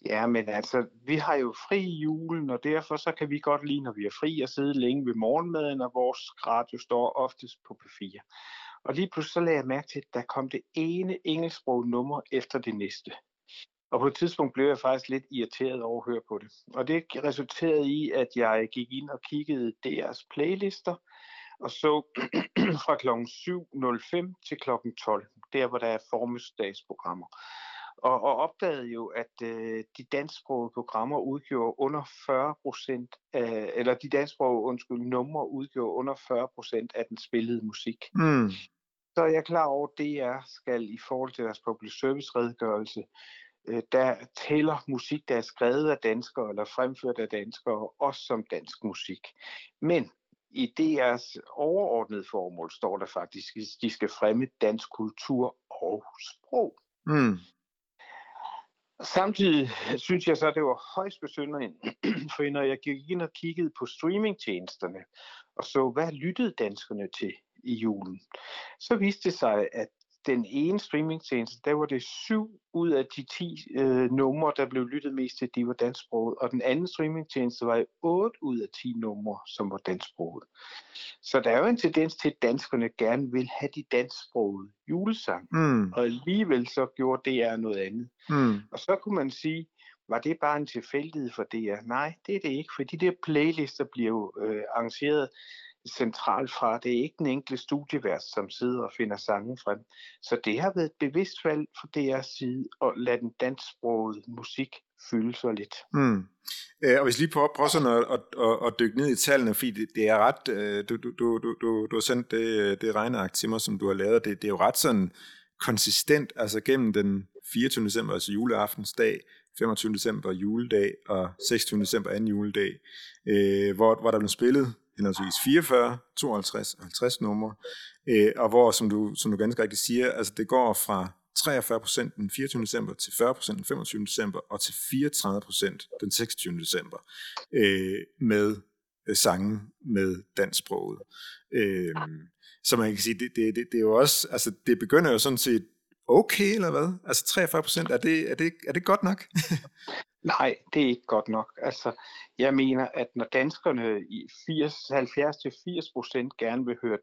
Ja, men altså, vi har jo fri i julen, og derfor så kan vi godt lide, når vi er fri, at sidde længe ved morgenmaden, og vores radio står oftest på P4. Og lige pludselig så lagde jeg mærke til, at der kom det ene engelsksprog nummer efter det næste. Og på et tidspunkt blev jeg faktisk lidt irriteret over at høre på det. Og det resulterede i, at jeg gik ind og kiggede deres playlister, og så fra kl. 7.05 til kl. 12, der hvor der er formiddagsprogrammer. Og, og opdagede jo, at øh, de dansksprogede programmer udgjorde under 40 procent, eller de dansksprogede, undskyld, numre udgjorde under 40 procent af den spillede musik. Mm. Så er jeg klar over, at DR skal i forhold til deres public service redegørelse, øh, der tæller musik, der er skrevet af danskere eller fremført af danskere, også som dansk musik. Men i DR's overordnede formål står der faktisk, at de skal fremme dansk kultur og sprog. Mm. Samtidig synes jeg så, at det var højst besynderligt, for når jeg gik ind og kiggede på streamingtjenesterne, og så, hvad lyttede danskerne til i julen, så viste det sig, at den ene streamingtjeneste, der var det syv ud af de 10 øh, numre, der blev lyttet mest til, de var dansksproget. Og den anden streamingtjeneste var 8 ud af 10 numre, som var dansksproget. Så der er jo en tendens til, at danskerne gerne vil have de dansksprogede julesang. Mm. Og alligevel så gjorde DR noget andet. Mm. Og så kunne man sige, var det bare en tilfældighed for DR? Nej, det er det ikke, for de der playlister bliver jo øh, arrangeret centralt fra. Det er ikke den enkelte studievært, som sidder og finder sange frem. Så det har været et bevidst valg fra deres side at lade den dansksprogede musik fylde så lidt. Mm. Øh, og hvis lige prøver, prøver sådan at, at, at, at dykke ned i tallene, fordi det, det er ret, øh, du, du, du, du, du, du har sendt det, det regneark til mig, som du har lavet, det, det er jo ret sådan konsistent, altså gennem den 24. december, altså juleaftensdag, 25. december juledag og 26. december anden juledag, øh, hvor, hvor der blev spillet henholdsvis 44, 52 og 50 numre, øh, og hvor, som du, som du ganske rigtigt siger, altså det går fra 43% den 24. december til 40% den 25. december og til 34% den 26. december øh, med øh, sange med dansksproget. Øh, så man kan sige, det, det, det, det er jo også, altså det begynder jo sådan set okay, eller hvad? Altså 43%, er det, er det, er det godt nok? Nej, det er ikke godt nok. Altså, jeg mener, at når danskerne i 70-80 procent gerne vil høre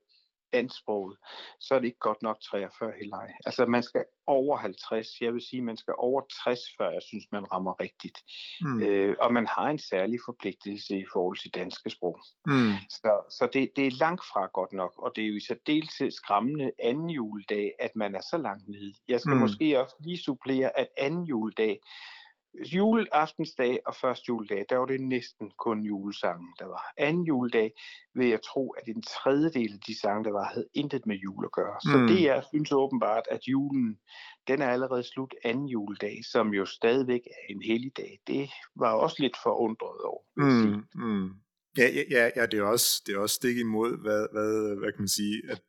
dansksproget, så er det ikke godt nok 43 heller ej. Altså, man skal over 50. Jeg vil sige, man skal over 60, før jeg synes, man rammer rigtigt. Mm. Øh, og man har en særlig forpligtelse i forhold til danske sprog. Mm. Så, så det, det er langt fra godt nok, og det er jo i særdeleshed skræmmende anden juledag, at man er så langt nede. Jeg skal mm. måske også lige supplere, at anden juledag, juleaftensdag og første juledag, der var det næsten kun julesangen, der var. Anden juledag vil jeg tro, at en tredjedel af de sange, der var, havde intet med jul at gøre. Så Mm. det er, synes åbenbart, at julen, den er allerede slut anden juledag, som jo stadigvæk er en helligdag. Det var også lidt forundret over. Mm, mm. Ja, ja, ja, ja, det er også, det er også stik imod, hvad, hvad, hvad kan man sige, at,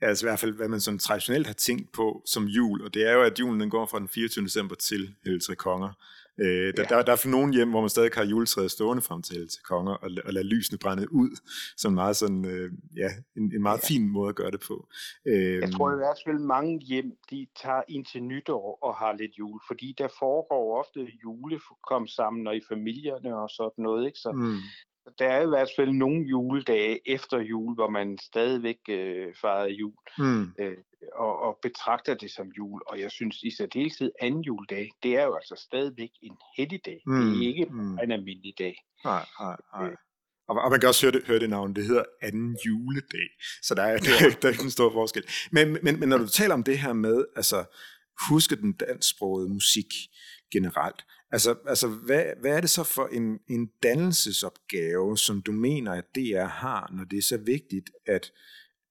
altså i hvert fald, hvad man sådan traditionelt har tænkt på som jul, og det er jo, at julen den går fra den 24. december til Helle Tre Konger. Øh, der, Ja. der, der er for nogle hjem, hvor man stadig har juletræet stående frem til Tre Konger, og, og lader lysene brænde ud, som meget sådan, øh, ja, en, en meget Ja. fin måde at gøre det på. Øh, Jeg tror i hvert fald, mange hjem, de tager ind til nytår og har lidt jul, fordi der foregår ofte julekom sammen og i familierne og sådan noget, ikke? Så mm, der er i hvert fald nogle juledage efter jul, hvor man stadigvæk øh, fejrer jul mm, øh, og, og betragter det som jul. Og jeg synes i særdeleshed anden juledag, det er jo altså stadigvæk en helligdag. Mm. Det Mm, er ikke mm. en almindelig dag. Nej, nej, nej. Og, og man kan også høre det, høre det navn, det hedder anden juledag, så der er, der, er- der er en stor forskel. Men, men, men når du taler om det her med, altså huske den dansksprogede musik generelt, altså, altså hvad, hvad er det så for en, en dannelsesopgave, som du mener, at DR har, når det er så vigtigt, at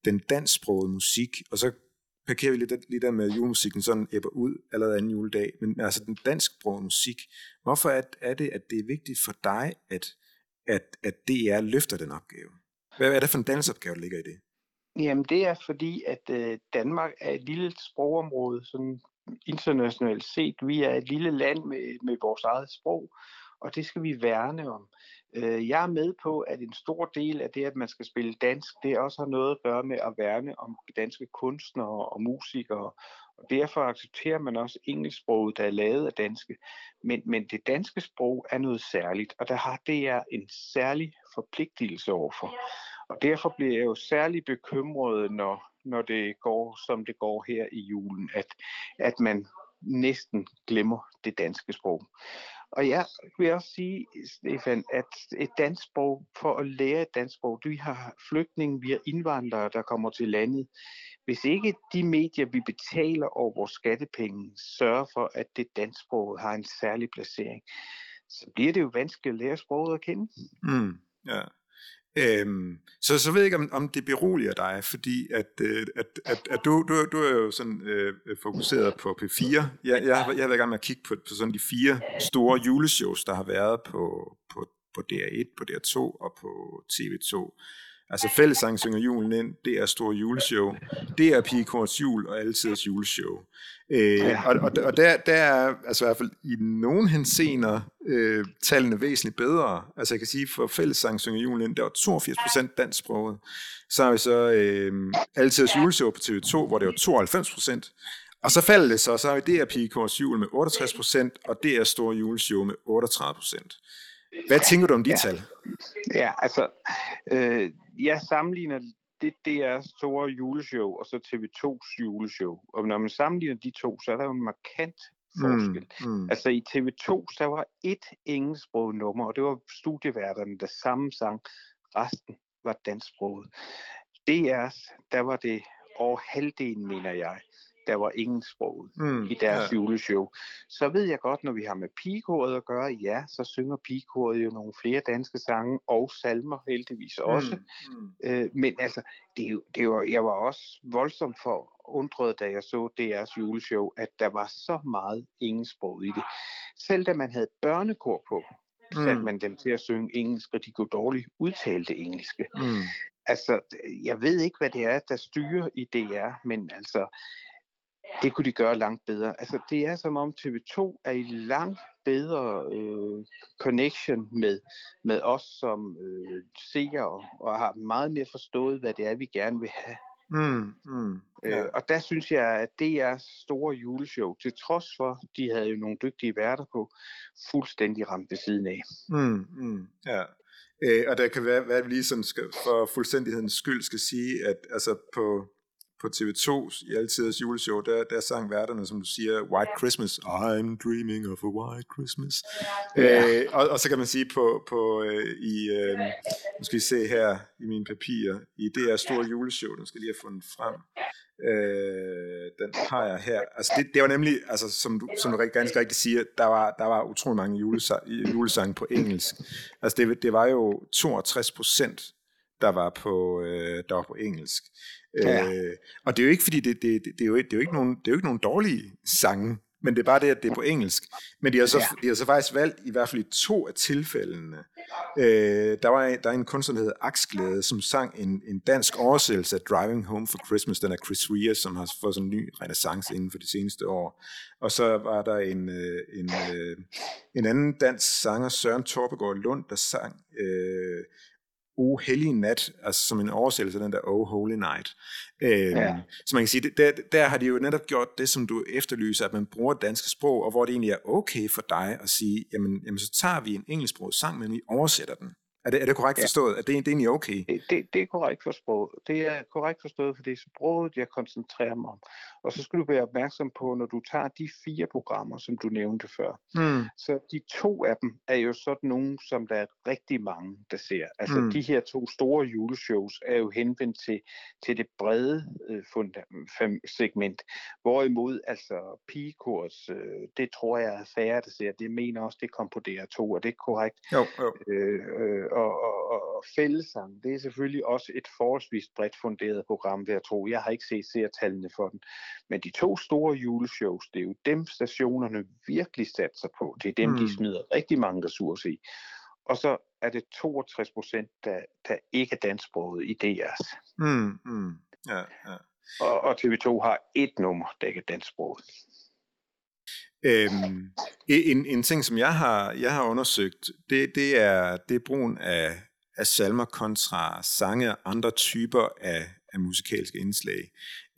den dansksprogede musik, og så parkerer vi lidt, lidt der med julemusikken, sådan æbber ud allerede anden juledag, men altså den dansksprogede musik, hvorfor er, er det, at det er vigtigt for dig, at at, at DR løfter den opgave? Hvad er det for en dansopgave, der ligger i det? Jamen det er fordi, at øh, Danmark er et lille sprogområde, sådan internationalt set. Vi er et lille land med, med vores eget sprog, og det skal vi værne om. Øh, jeg er med på, at en stor del af det, at man skal spille dansk, det også har noget at gøre med at værne om danske kunstnere og musikere. Og derfor accepterer man også engelsksproget, der er lavet af danske. Men, men det danske sprog er noget særligt, og der har det er en særlig forpligtelse overfor. Og derfor bliver jeg jo særlig bekymret, når, når det går, som det går her i julen, at, at man næsten glemmer det danske sprog. Og jeg vil også sige, Stefan, at et dansk sprog, for at lære et dansk sprog, vi har flygtninge, vi har indvandrere, der kommer til landet. Hvis ikke de medier, vi betaler over vores skattepenge, sørger for, at det dansk sprog har en særlig placering, så bliver det jo vanskeligt at lære sproget at kende. Mm, ja. Øhm, så, så ved jeg ikke, om, om det beroliger dig, fordi at, øh, at, at, at du, du, du er jo sådan øh, fokuseret på P4. Jeg, jeg, har, jeg har været i gang med at kigge på, på sådan de fire store juleshows, der har været på, på, på DR1, på DR2 og på TV2. Altså Fællesang synger julen ind, det er store juleshow, det er Pigekorts jul og Altidets juleshow. Øh, Ja. Og, og, og der, der er altså i hvert fald i nogen hensener øh, tallene væsentligt bedre. Altså jeg kan sige, for Fællesang synger julen ind, der var 82% dansksproget. Så har vi så øh, Altidets juleshow på TV2, hvor det var 92%. Og så falder det så, så har vi DR Pigekorts jul med 68%, og DR Store juleshow med 38%. Hvad tænker du om de Ja. tal? Ja, altså, øh, jeg sammenligner det DR store juleshow og så TV2's juleshow. Og når man sammenligner de to, så er der jo en markant forskel. Mm, mm. Altså i TV2, der var et engelsksproget nummer, og det var studieværterne, der samme sang. Resten var dansksproget. DR's, der var det over halvdelen, mener jeg, der var engelsksproget Mm, i deres ja. juleshow. Så ved jeg godt, når vi har med pigekoret at gøre, ja, så synger pigekoret jo nogle flere danske sange og salmer heldigvis også. Mm, mm. Øh, men altså, det, det var, jeg var også voldsomt for undret, da jeg så DR's juleshow, at der var så meget engelsksproget i det. Selv da man havde børnekor på, satte Mm. man dem til at synge engelsk, og de kunne dårligt udtale det engelske. Mm. Altså, jeg ved ikke, hvad det er, der styrer i DR, men altså, det kunne de gøre langt bedre. Altså, det er som om TV2 er i langt bedre øh, connection med, med os som øh, seere, og har meget mere forstået, hvad det er, vi gerne vil have. Mm, mm. Ja. Øh, og der synes jeg, at det er store juleshow, til trods for, de havde jo nogle dygtige værter på, fuldstændig ramt ved siden af. Mm, mm, ja. Øh, og der kan være, hvad vi lige sådan skal, for fuldstændighedens skyld skal sige, at altså på, på TV2 i altidens juleshow, der, der sang værterne, som du siger, White Christmas, I'm dreaming of a white Christmas. Ja. Øh, og, og så kan man sige på, på øh, i, øh, nu skal I se her i mine papirer, i det her store juleshow, den skal lige have fundet frem, Øh, den har jeg her. Altså det, det var nemlig, altså som du, som du ganske rigtigt siger, der var, der var utrolig mange julesange, julesange på engelsk. Altså det, det var jo 62 procent, der var på, øh, der var på engelsk. Ja. Øh, og det er jo ikke fordi, det, det, det, det, er jo, det, er jo ikke nogen, det er jo ikke nogen dårlige sange, men det er bare det, at det er på engelsk. Men de har så, ja. de har så faktisk valgt, i hvert fald i to af tilfældene, øh, der var der er en kunstner, der hedder Aksglæde, som sang en, en dansk oversættelse af Driving Home for Christmas, den er Chris Rea, som har fået sådan en ny renaissance inden for de seneste år. Og så var der en, øh, en, øh, en anden dansk sanger, Søren Torbegaard Lund, der sang øh, O Hellig Nat, altså som en oversættelse af den der O Holy Night. Øhm, ja. Så man kan sige, der, der har de jo netop gjort det, som du efterlyser, at man bruger det danske sprog, og hvor det egentlig er okay for dig at sige, jamen, jamen så tager vi en engelsksproget sang, men vi oversætter den. Er det, er det korrekt ja. forstået? Er det, det er egentlig okay? Det, det, det er korrekt forstået. Det er korrekt forstået, for det er sproget, jeg koncentrerer mig om. Og så skal du være opmærksom på, når du tager de fire programmer, som du nævnte før. Mm. Så de to af dem er jo sådan nogle, som der er rigtig mange, der ser. Altså mm. de her to store juleshows er jo henvendt til, til det brede øh, segment. Hvorimod altså pigekurs, øh, det tror jeg er færre, der ser. Det mener også, det kom på DR2, og det er korrekt. Jo, jo. Øh, øh, og, og, og fællesang, det er selvfølgelig også et forholdsvis bredt funderet program, vil jeg tro. Jeg har ikke set seertallene for den. Men de to store juleshows, det er jo dem, stationerne virkelig satser på. Det er dem, mm. de smider rigtig mange ressourcer i. Og så er det 62 procent, der, der ikke er dansksproget i DR's. Mm, mm. Ja, ja. Og, og TV2 har et nummer, der ikke er dansksproget. Øhm, en, en ting, som jeg har, jeg har undersøgt, det, det, er, det er brugen af, af salmer kontra sange og andre typer af, af musikalske indslag.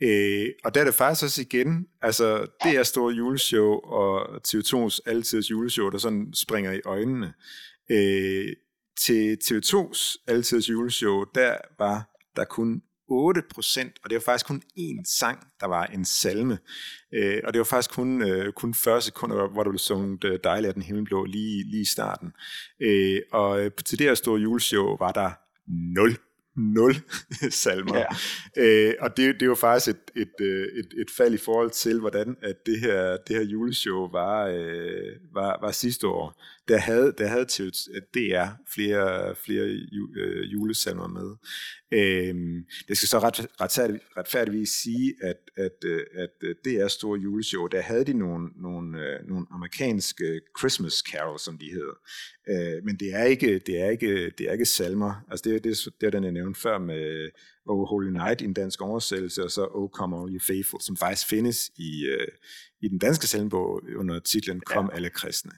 Øh, og der er det faktisk også igen, altså det er store juleshow og TV2's altidens juleshow, der sådan springer i øjnene. Øh, til TV2's altidens juleshow, der var der kun 8 procent, og det var faktisk kun én sang, der var en salme. Øh, og det var faktisk kun, øh, kun 40 sekunder, hvor der blev sunget øh, Dejlig af den himmelblå lige, lige i starten. Øh, og øh, til det her store juleshow var der 0 nul salmer. Ja. Øh, og det, det var faktisk et, et, øh, et, et fald i forhold til, hvordan at det her, det her juleshow var, øh, var, var sidste år. Der havde, der havde til DR flere, flere øh, julesalmer med. Øh, det skal så ret, retfærdigt, retfærdigvis sige, at, at, øh, at det er store juleshow, der havde de nogle, nogle, nogle amerikanske Christmas carols, som de hedder. Øh, men det er ikke, det er ikke, det er ikke salmer. Altså det, det, det er den, nævnte før med Oh Holy Night i en dansk oversættelse, og så Oh Come All You Faithful, som faktisk findes i, øh, i den danske salmbog under titlen Kom ja. alle kristne.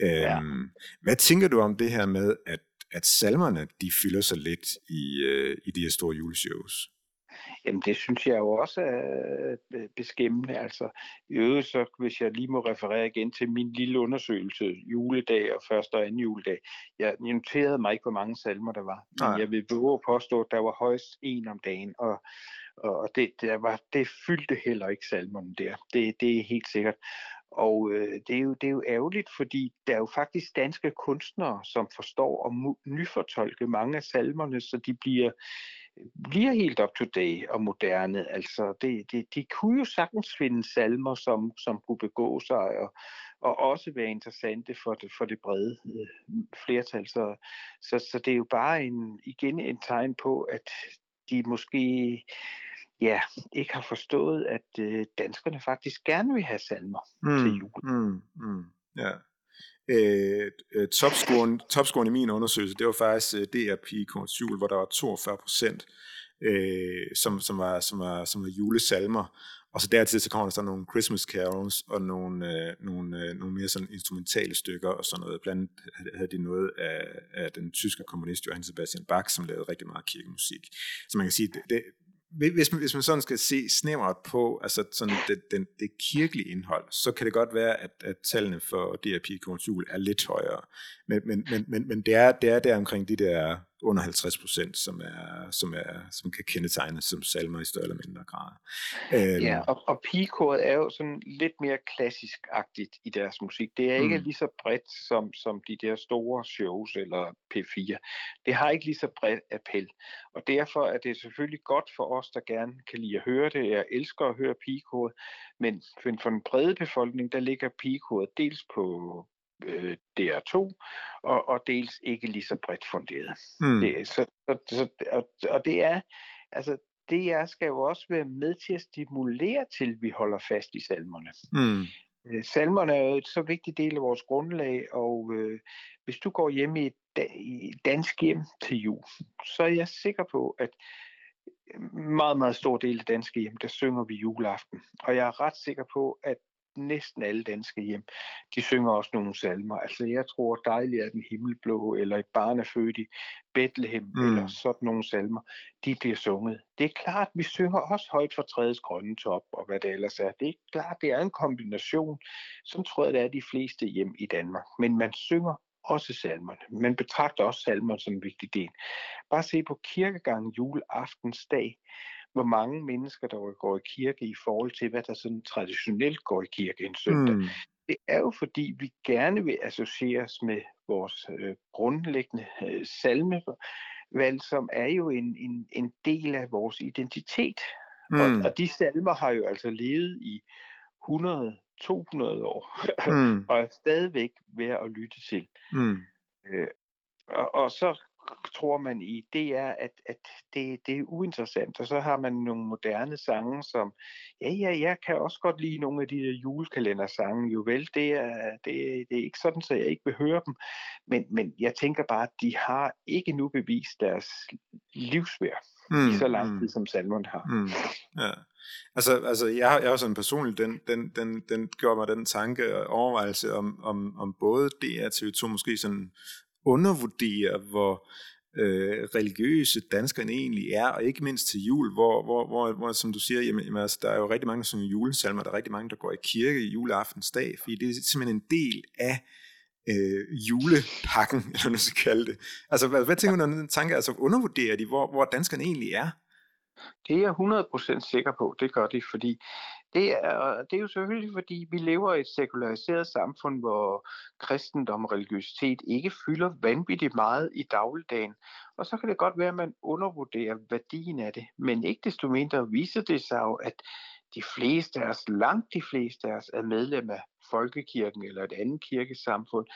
Ja. Øhm, hvad tænker du om det her med, at, at salmerne de fylder så lidt i, øh, i de her store juleshows? Jamen det synes jeg jo også er beskæmmende. Altså, i øvrigt så, hvis jeg lige må referere igen til min lille undersøgelse, juledag og første og anden juledag. Jeg noterede mig ikke, hvor mange salmer der var. Men Nej. jeg vil behøve at påstå, at der var højst en om dagen. Og, og det, der var, det fyldte heller ikke salmerne der. Det, det er helt sikkert. Og øh, det, er jo, det er jo ærgerligt, fordi der er jo faktisk danske kunstnere, som forstår at nyfortolke mange af salmerne, så de bliver bliver helt up to date og moderne. Altså, det, det, de kunne jo sagtens finde salmer, som, som kunne begå sig og, og også være interessante for det, for det brede øh, flertal. Så, så, så det er jo bare en, igen en tegn på, at de måske ja, ikke har forstået, at øh, danskerne faktisk gerne vil have salmer mm, til jul. Mm, mm, ja. Øh, øh, topscoren, topscoren i min undersøgelse, det var faktisk øh, DRP Korns jul, hvor der var 42 procent, øh, som, som, var, som, var, som var julesalmer. Og så dertil så kommer der så nogle Christmas carols og nogle, øh, nogle, øh, nogle mere sådan instrumentale stykker og sådan noget. Blandt andet havde de noget af, af den tyske komponist Johann Sebastian Bach, som lavede rigtig meget kirkemusik. Så man kan sige, det, det, hvis man, hvis man sådan skal se snævert på altså sådan det, den, det kirkelige indhold, så kan det godt være, at, at tallene for DRP Konsul er lidt højere. Men, men, men, men, men det, er, det er der omkring de der under 50 procent, som, er, som, er, som kan kendetegnes som salmer i større eller mindre grad. Øhm. Ja, og, og pigekoret er jo sådan lidt mere klassisk-agtigt i deres musik. Det er ikke mm. lige så bredt som, som de der store shows eller P4. Det har ikke lige så bredt appel. Og derfor er det selvfølgelig godt for os, der gerne kan lide at høre det. Jeg elsker at høre pigekoret, men for den brede befolkning, der ligger pigekoret dels på, øh, DR2, og, og dels ikke lige så bredt funderet. Mm. Det, så, så, så, og, og det er, altså, DR skal jo også være med til at stimulere til, at vi holder fast i salmerne. Mm. Salmerne er jo et så vigtig del af vores grundlag, og øh, hvis du går hjem i et i dansk hjem til jul, så er jeg sikker på, at meget, meget stor del af danske hjem, der synger vi juleaften. Og jeg er ret sikker på, at næsten alle danske hjem, de synger også nogle salmer. Altså jeg tror, dejligt er den himmelblå, eller et barn er født i Bethlehem, mm. eller sådan nogle salmer, de bliver sunget. Det er klart, vi synger også højt for træets grønne top, og hvad det ellers er. Det er klart, det er en kombination, som tror jeg, det er de fleste hjem i Danmark. Men man synger også salmerne. Man betragter også salmerne som en vigtig del. Bare se på kirkegangen juleaftensdag, hvor mange mennesker, der går i kirke i forhold til, hvad der sådan traditionelt går i kirke en søndag. Mm. Det er jo fordi, vi gerne vil associeres med vores øh, grundlæggende øh, salmevalg, som er jo en, en, en del af vores identitet. Mm. Og, og de salmer har jo altså levet i 100, 200 år, mm. og er stadigvæk værd at lytte til. Mm. Øh, og, og så tror man i, det er, at, at det, det er uinteressant. Og så har man nogle moderne sange, som, ja, ja, jeg kan også godt lide nogle af de der julekalendersange, jo vel, det er, det, det er ikke sådan, så jeg ikke vil høre dem. Men, men jeg tænker bare, at de har ikke nu bevist deres livsværd mm, i så lang mm. tid, mm. som salmon har. Mm, ja. Altså, altså jeg, har, jeg har sådan personligt, den, den, den, den gjorde mig den tanke og overvejelse om, om, om både DR TV2 måske sådan undervurderer, hvor øh, religiøse danskerne egentlig er, og ikke mindst til jul, hvor, hvor, hvor, hvor som du siger, jamen, jamen, altså, der er jo rigtig mange sådan julesalmer, der er rigtig mange, der går i kirke i juleaftensdag, fordi det er simpelthen en del af øh, julepakken, eller hvad man skal kalde det. Altså, hvad, hvad tænker du, når den tanke, altså undervurderer de, hvor, hvor danskerne egentlig er? Det er jeg 100% sikker på, det gør de, fordi det er, det er jo selvfølgelig, fordi vi lever i et sekulariseret samfund, hvor kristendom og religiøsitet ikke fylder vanvittigt meget i dagligdagen. Og så kan det godt være, at man undervurderer værdien af det. Men ikke desto mindre viser det sig jo, at de fleste af os, langt de fleste af os, er medlem af folkekirken eller et andet kirkesamfund,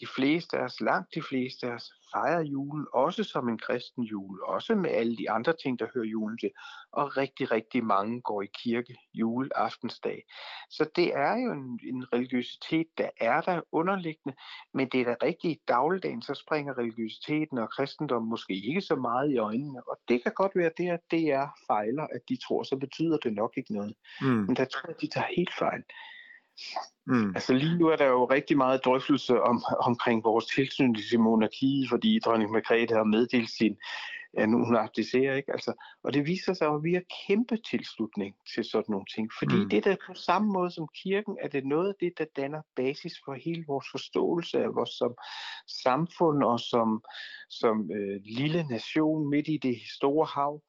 de fleste af os, langt de fleste af os, fejrer julen også som en kristen jul, også med alle de andre ting, der hører julen til. Og rigtig, rigtig mange går i kirke juleaftensdag. Så det er jo en, en religiøsitet, der er der underliggende, men det er da rigtigt i dagligdagen, så springer religiøsiteten og kristendommen måske ikke så meget i øjnene. Og det kan godt være det, at det er fejler, at de tror, så betyder det nok ikke noget. Mm. Men der tror jeg, at de tager helt fejl. Mm. Altså lige nu er der jo rigtig meget drøftelse om, omkring vores tilsyn til monarkiet, fordi dronning Margrethe har meddelt sin, ja, nu hun abdicerer, ikke? Altså, og det viser sig at vi har kæmpe tilslutning til sådan nogle ting, fordi mm. det der på samme måde som kirken, er det noget af det, der danner basis for hele vores forståelse af vores som samfund og som, som øh, lille nation midt i det store hav.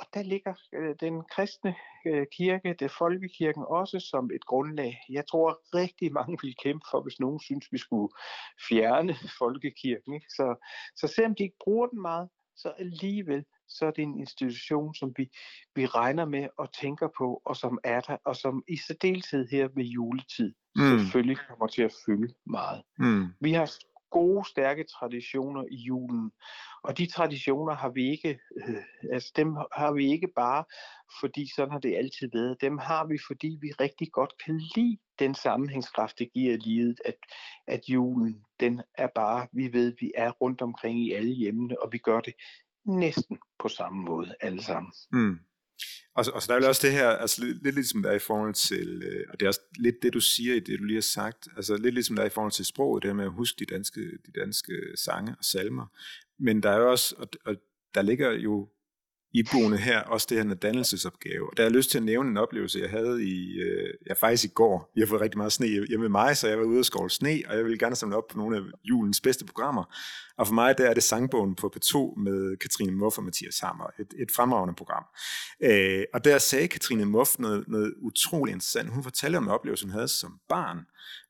Og der ligger øh, den kristne øh, kirke, det folkekirken også som et grundlag. Jeg tror rigtig mange vil kæmpe for, hvis nogen synes, vi skulle fjerne folkekirken. Ikke? Så, så selvom de ikke bruger den meget, så alligevel så er det en institution, som vi, vi regner med og tænker på, og som er der, og som i særdeleshed her ved juletid mm. selvfølgelig kommer til at fylde meget. Mm. Vi har gode, stærke traditioner i julen. Og de traditioner har vi ikke, øh, altså dem har vi ikke bare, fordi sådan har det altid været. Dem har vi, fordi vi rigtig godt kan lide den sammenhængskraft, det giver livet, at, at julen, den er bare, vi ved, vi er rundt omkring i alle hjemmene, og vi gør det næsten på samme måde alle sammen. Mm. Og, og så der er jo også det her, altså lidt, lidt ligesom der er i forhold til, øh, og det er også lidt det, du siger i det, du lige har sagt, altså lidt ligesom der er i forhold til sproget, det med at huske de danske, de danske sange og salmer. Men der er jo også, og, og der ligger jo iboende her, også det her med dannelsesopgave. Og der har jeg lyst til at nævne en oplevelse, jeg havde i, øh, ja, faktisk i går. Vi har fået rigtig meget sne hjemme med mig, så jeg var ude og skovle sne, og jeg vil gerne samle op på nogle af julens bedste programmer. Og for mig, der er det sangbogen på P2 med Katrine Muff og Mathias Hammer. Et, et fremragende program. Øh, og der sagde Katrine Muff noget, noget utrolig interessant. Hun fortalte om en oplevelse, hun havde som barn,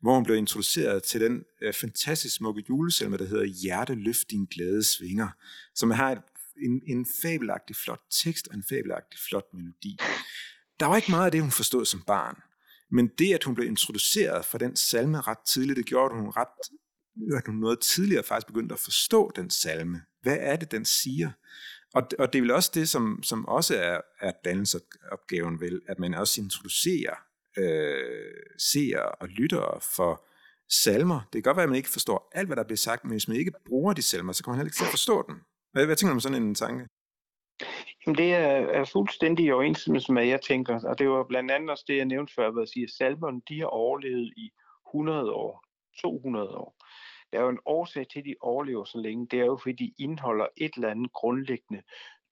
hvor hun blev introduceret til den øh, fantastisk smukke julesalme, der hedder Hjerte løft din glæde svinger, som har et en, en fabelagtig flot tekst og en fabelagtig flot melodi. Der var ikke meget af det, hun forstod som barn. Men det, at hun blev introduceret for den salme ret tidligt, det gjorde, at hun ret at hun noget tidligere faktisk begyndte at forstå den salme. Hvad er det, den siger? Og, og det er vel også det, som, som også er, er dannelsesopgaven vel, at man også introducerer øh, seere og lyttere for salmer. Det kan godt være, at man ikke forstår alt, hvad der bliver sagt, men hvis man ikke bruger de salmer, så kan man heller ikke til at forstå dem. Hvad, hvad tænker du om sådan en tanke? Jamen det er, er fuldstændig i overensstemmelse med, jeg tænker, og det var blandt andet også det, jeg nævnte før, hvor jeg siger, salmerne, de har overlevet i 100 år, 200 år. Der er jo en årsag til, at de overlever så længe. Det er jo, fordi de indeholder et eller andet grundlæggende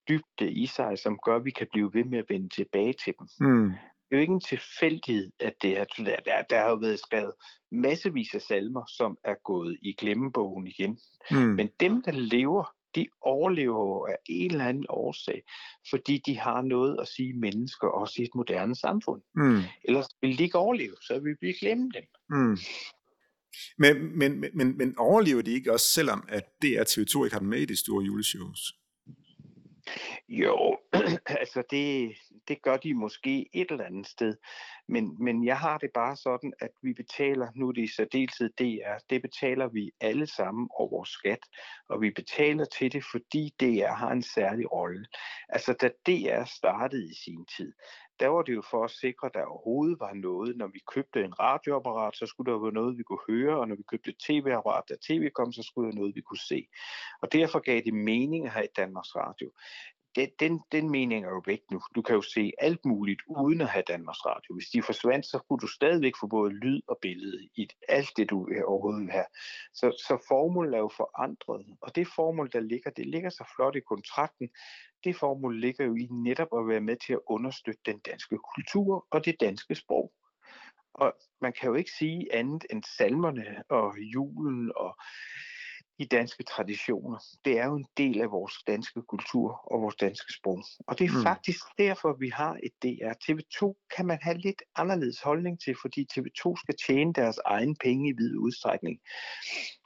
dybde i sig, som gør, at vi kan blive ved med at vende tilbage til dem. Mm. Det er jo ikke en tilfældighed, at det er, der, der har jo været skrevet massevis af salmer, som er gået i glemmebogen igen. Mm. Men dem, der lever, de overlever af en eller anden årsag, fordi de har noget at sige mennesker også i et moderne samfund. Mm. Ellers vil de ikke overleve, så vil vi glemme dem. Mm. Men, men, men, men overlever de ikke også, selvom at DR TV2 ikke har dem med i de store juleshows? Jo, altså det, det gør de måske et eller andet sted. Men, men jeg har det bare sådan, at vi betaler, nu er det i særdeleshed DR, det betaler vi alle sammen over vores skat. Og vi betaler til det, fordi DR har en særlig rolle. Altså da DR startede i sin tid, der var det jo for at sikre, at der overhovedet var noget. Når vi købte en radioapparat, så skulle der være noget, vi kunne høre, og når vi købte et tv-apparat, da tv kom, så skulle der noget, vi kunne se. Og derfor gav det mening her i Danmarks Radio den, den, den mening er jo væk nu. Du kan jo se alt muligt uden at have Danmarks Radio. Hvis de forsvandt, så kunne du stadigvæk få både lyd og billede i alt det, du øh, overhovedet vil have. Så, så formålet er jo forandret, og det formål, der ligger, det ligger så flot i kontrakten. Det formål ligger jo i netop at være med til at understøtte den danske kultur og det danske sprog. Og man kan jo ikke sige andet end salmerne og julen og i danske traditioner. Det er jo en del af vores danske kultur og vores danske sprog. Og det er mm. faktisk derfor, vi har et DR. TV2 kan man have lidt anderledes holdning til, fordi TV2 skal tjene deres egen penge i vid udstrækning.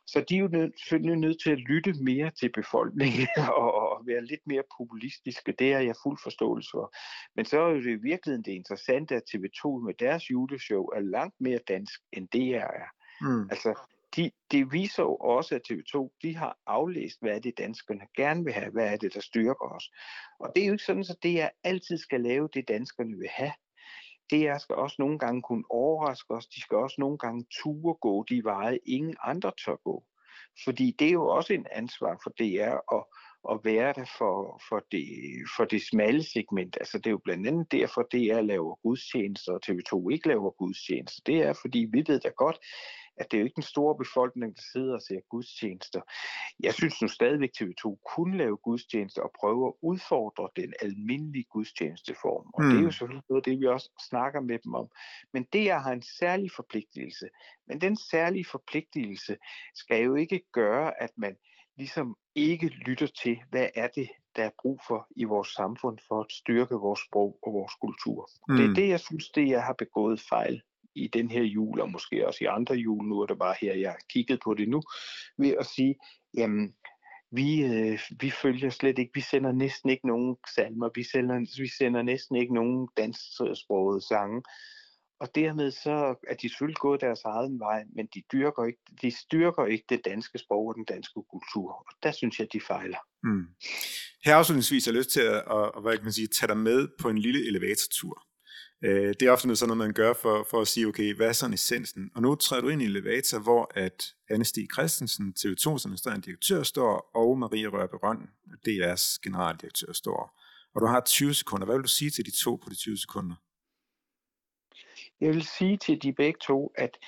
Så de er jo nød, selvfølgelig nødt til at lytte mere til befolkningen og, og være lidt mere populistiske. Det er jeg fuld forståelse for. Men så er det i virkeligheden det interessante, at TV2 med deres juleshow er langt mere dansk, end DR er. Mm. Altså, de, de viser jo også, at TV2 de har aflæst, hvad er det danskerne gerne vil have, hvad er det, der styrker os. Og det er jo ikke sådan, at det er altid skal lave det, danskerne vil have. DR skal også nogle gange kunne overraske os, de skal også nogle gange ture gå de veje, ingen andre tør gå. Fordi det er jo også en ansvar for DR at, at være der for, for, det, for det smalle segment. Altså det er jo blandt andet derfor, DR laver gudstjenester, og TV2 ikke laver gudstjenester. Det er, fordi vi ved da godt, at det er jo ikke den store befolkning, der sidder og ser gudstjenester. Jeg synes nu stadigvæk, at TV2 kunne lave gudstjenester og prøve at udfordre den almindelige gudstjenesteform. Og mm. det er jo hmm. selvfølgelig noget det, vi også snakker med dem om. Men det har en særlig forpligtelse. Men den særlige forpligtelse skal jo ikke gøre, at man ligesom ikke lytter til, hvad er det, der er brug for i vores samfund for at styrke vores sprog og vores kultur. Mm. Det er hmm. det, jeg synes, det jeg har begået fejl i den her jul, og måske også i andre jul, nu er det bare her, jeg har kigget på det nu, ved at sige, jamen, vi, øh, vi følger slet ikke, vi sender næsten ikke nogen salmer, vi sender, vi sender næsten ikke nogen dansksprogede sange, og dermed så er de selvfølgelig gået deres egen vej, men de, dyrker ikke, de styrker ikke det danske sprog og den danske kultur. Og der synes jeg, de fejler. Mm. Her afslutningsvis har jeg lyst til at, at, at hvad kan man sige, tage dig med på en lille elevatortur. Øh, det er ofte sådan noget, man gør for, for at sige, okay, hvad er sådan essensen? Og nu træder du ind i elevator, hvor at Anne Stig Christensen, TV2's administrerende direktør, står, og Maria Rørbe Røn, DR's generaldirektør, står. Og du har 20 sekunder. Hvad vil du sige til de to på de 20 sekunder? Jeg vil sige til de begge to, at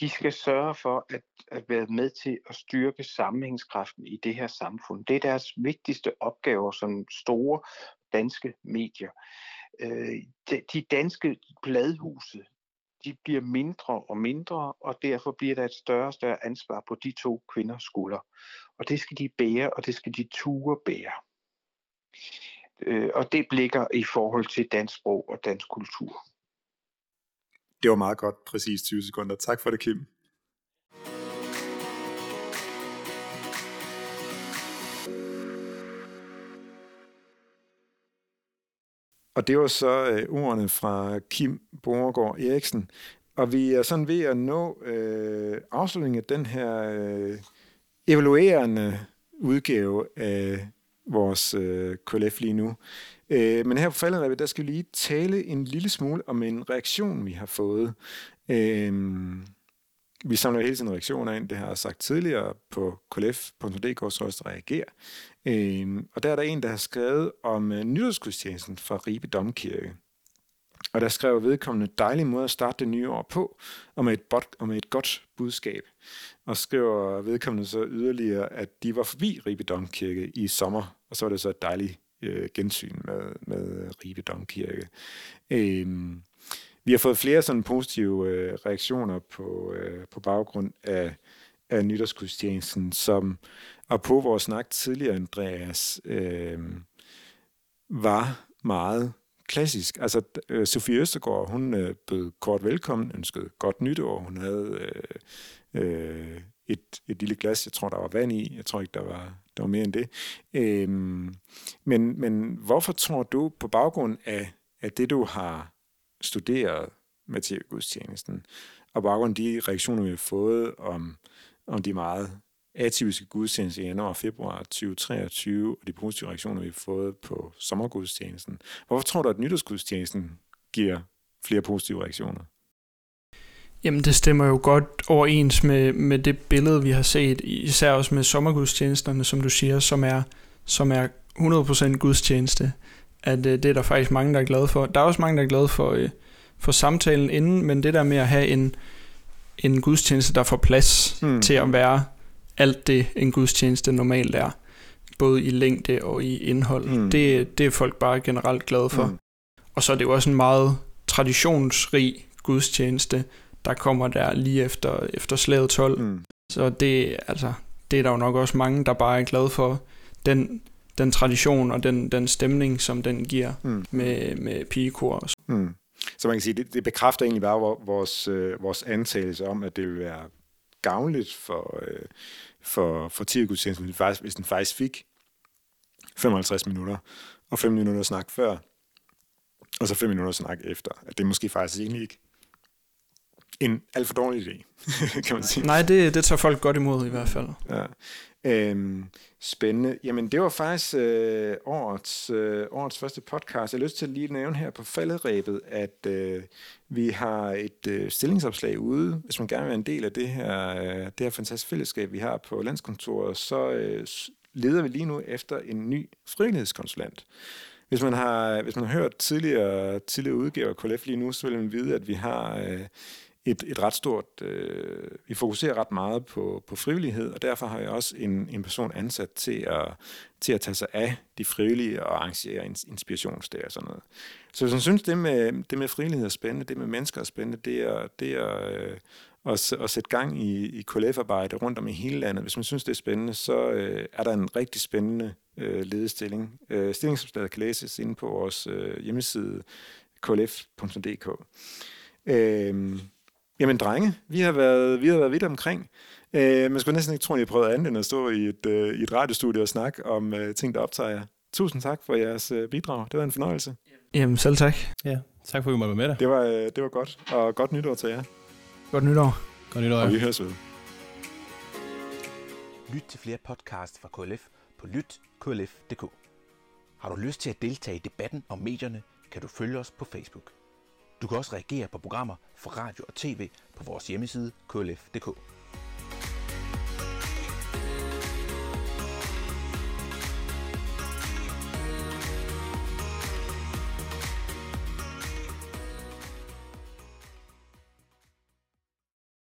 de skal sørge for at, at være med til at styrke sammenhængskraften i det her samfund. Det er deres vigtigste opgaver som store danske medier. Øh, de, de danske bladhuse, de bliver mindre og mindre, og derfor bliver der et større og større ansvar på de to kvinders skuldre. Og det skal de bære, og det skal de ture bære. Øh, og det blikker i forhold til dansk sprog og dansk kultur. Det var meget godt, præcis 20 sekunder. Tak for det, Kim. Og det var så øh, ordene fra Kim Borgård Eriksen. Og vi er sådan ved at nå øh, afslutningen af den her øh, evaluerende udgave af vores øh, KLF lige nu. Øh, men her på faldet, der skal vi lige tale en lille smule om en reaktion, vi har fået. Øh, vi samler hele tiden reaktioner ind, det har jeg sagt tidligere på klf.dk, så reagerer. Øh, og der er der en, der har skrevet om uh, nytårsgudstjenesten fra Ribe Domkirke. Og der skrev vedkommende dejlig måde at starte det nye år på, og med et, bot, og med et godt budskab. Og skriver vedkommende så yderligere, at de var forbi Ribe Domkirke i sommer, og så var det så et dejligt øh, gensyn med, med Ribe Domkirke. Øh, vi har fået flere sådan positive øh, reaktioner på, øh, på baggrund af, af nytårsgudstjenesten, som og på vores snak tidligere, Andreas, øh, var meget klassisk. Altså, øh, Sofie Østergaard, hun øh, bød kort velkommen, ønskede godt nytår. Hun havde øh, øh, et, et lille glas, jeg tror, der var vand i. Jeg tror ikke, der var, der var mere end det. Øh, men, men hvorfor tror du, på baggrund af, af det, du har studeret med gudstjenesten. og baggrund de reaktioner, vi har fået om, om de meget atypiske gudstjenester i januar og februar 2023, og de positive reaktioner, vi har fået på sommergudstjenesten. Hvorfor tror du, at nytårsgudstjenesten giver flere positive reaktioner? Jamen det stemmer jo godt overens med, med det billede, vi har set, især også med sommergudstjenesterne, som du siger, som er, som er 100% gudstjeneste. At øh, det er der faktisk mange, der er glade for. Der er også mange, der er glade for, øh, for samtalen inden, men det der med at have en, en gudstjeneste, der får plads hmm. til at være alt det, en gudstjeneste normalt er, både i længde og i indhold, mm. det, det er folk bare generelt glade for. Mm. Og så er det jo også en meget traditionsrig gudstjeneste, der kommer der lige efter, efter slaget 12. Mm. Så det, altså, det er der jo nok også mange, der bare er glade for den, den tradition og den, den stemning, som den giver mm. med, med pigekor. Mm. Så man kan sige, det, det bekræfter egentlig bare vores, øh, vores antagelse om, at det vil være gavnligt for, øh, for, for tirgudstjenesten, hvis, hvis den faktisk fik 55 minutter, og 5 minutter snak før, og så 5 minutter snak efter. At det måske faktisk egentlig ikke en alt for dårlig idé, kan man sige. Nej, det, det tager folk godt imod i hvert fald. Ja. Øhm, spændende. Jamen, det var faktisk øh, årets, øh, årets første podcast. Jeg har lyst til lige at nævne her på falderæbet, at øh, vi har et øh, stillingsopslag ude. Hvis man gerne vil være en del af det her, øh, det her fantastiske fællesskab, vi har på landskontoret, så øh, leder vi lige nu efter en ny frivillighedskonsulent. Hvis man har, hvis man har hørt tidligere, tidligere udgaver af KLF lige nu, så vil man vide, at vi har... Øh, et, et ret stort... Øh, vi fokuserer ret meget på, på frivillighed, og derfor har jeg også en, en person ansat til at, til at tage sig af de frivillige og arrangere inspirationsdage og sådan noget. Så hvis man synes, det med, det med frivillighed er spændende, det med mennesker er spændende, det er, det er øh, at, at sætte gang i, i KLF-arbejde rundt om i hele landet. Hvis man synes, det er spændende, så øh, er der en rigtig spændende øh, ledestilling. Øh, stillingsopslaget kan læses inde på vores øh, hjemmeside klf.dk. Øh, Jamen drenge, vi har været, vi har været vidt omkring. Øh, man skulle næsten ikke tro, at I prøvet andet end at stå i et, øh, i et radiostudie og snakke om øh, ting, der optager jer. Tusind tak for jeres øh, bidrag. Det var en fornøjelse. Jamen selv tak. Ja, tak for at vi måtte være med dig. Det var, øh, det var godt, og godt nytår til jer. Godt nytår. Godt nytår. Og vi høres ved. Lyt til flere podcasts fra KLF på lytklf.dk. Har du lyst til at deltage i debatten om medierne, kan du følge os på Facebook. Du kan også reagere på programmer for radio og tv på vores hjemmeside klf.dk.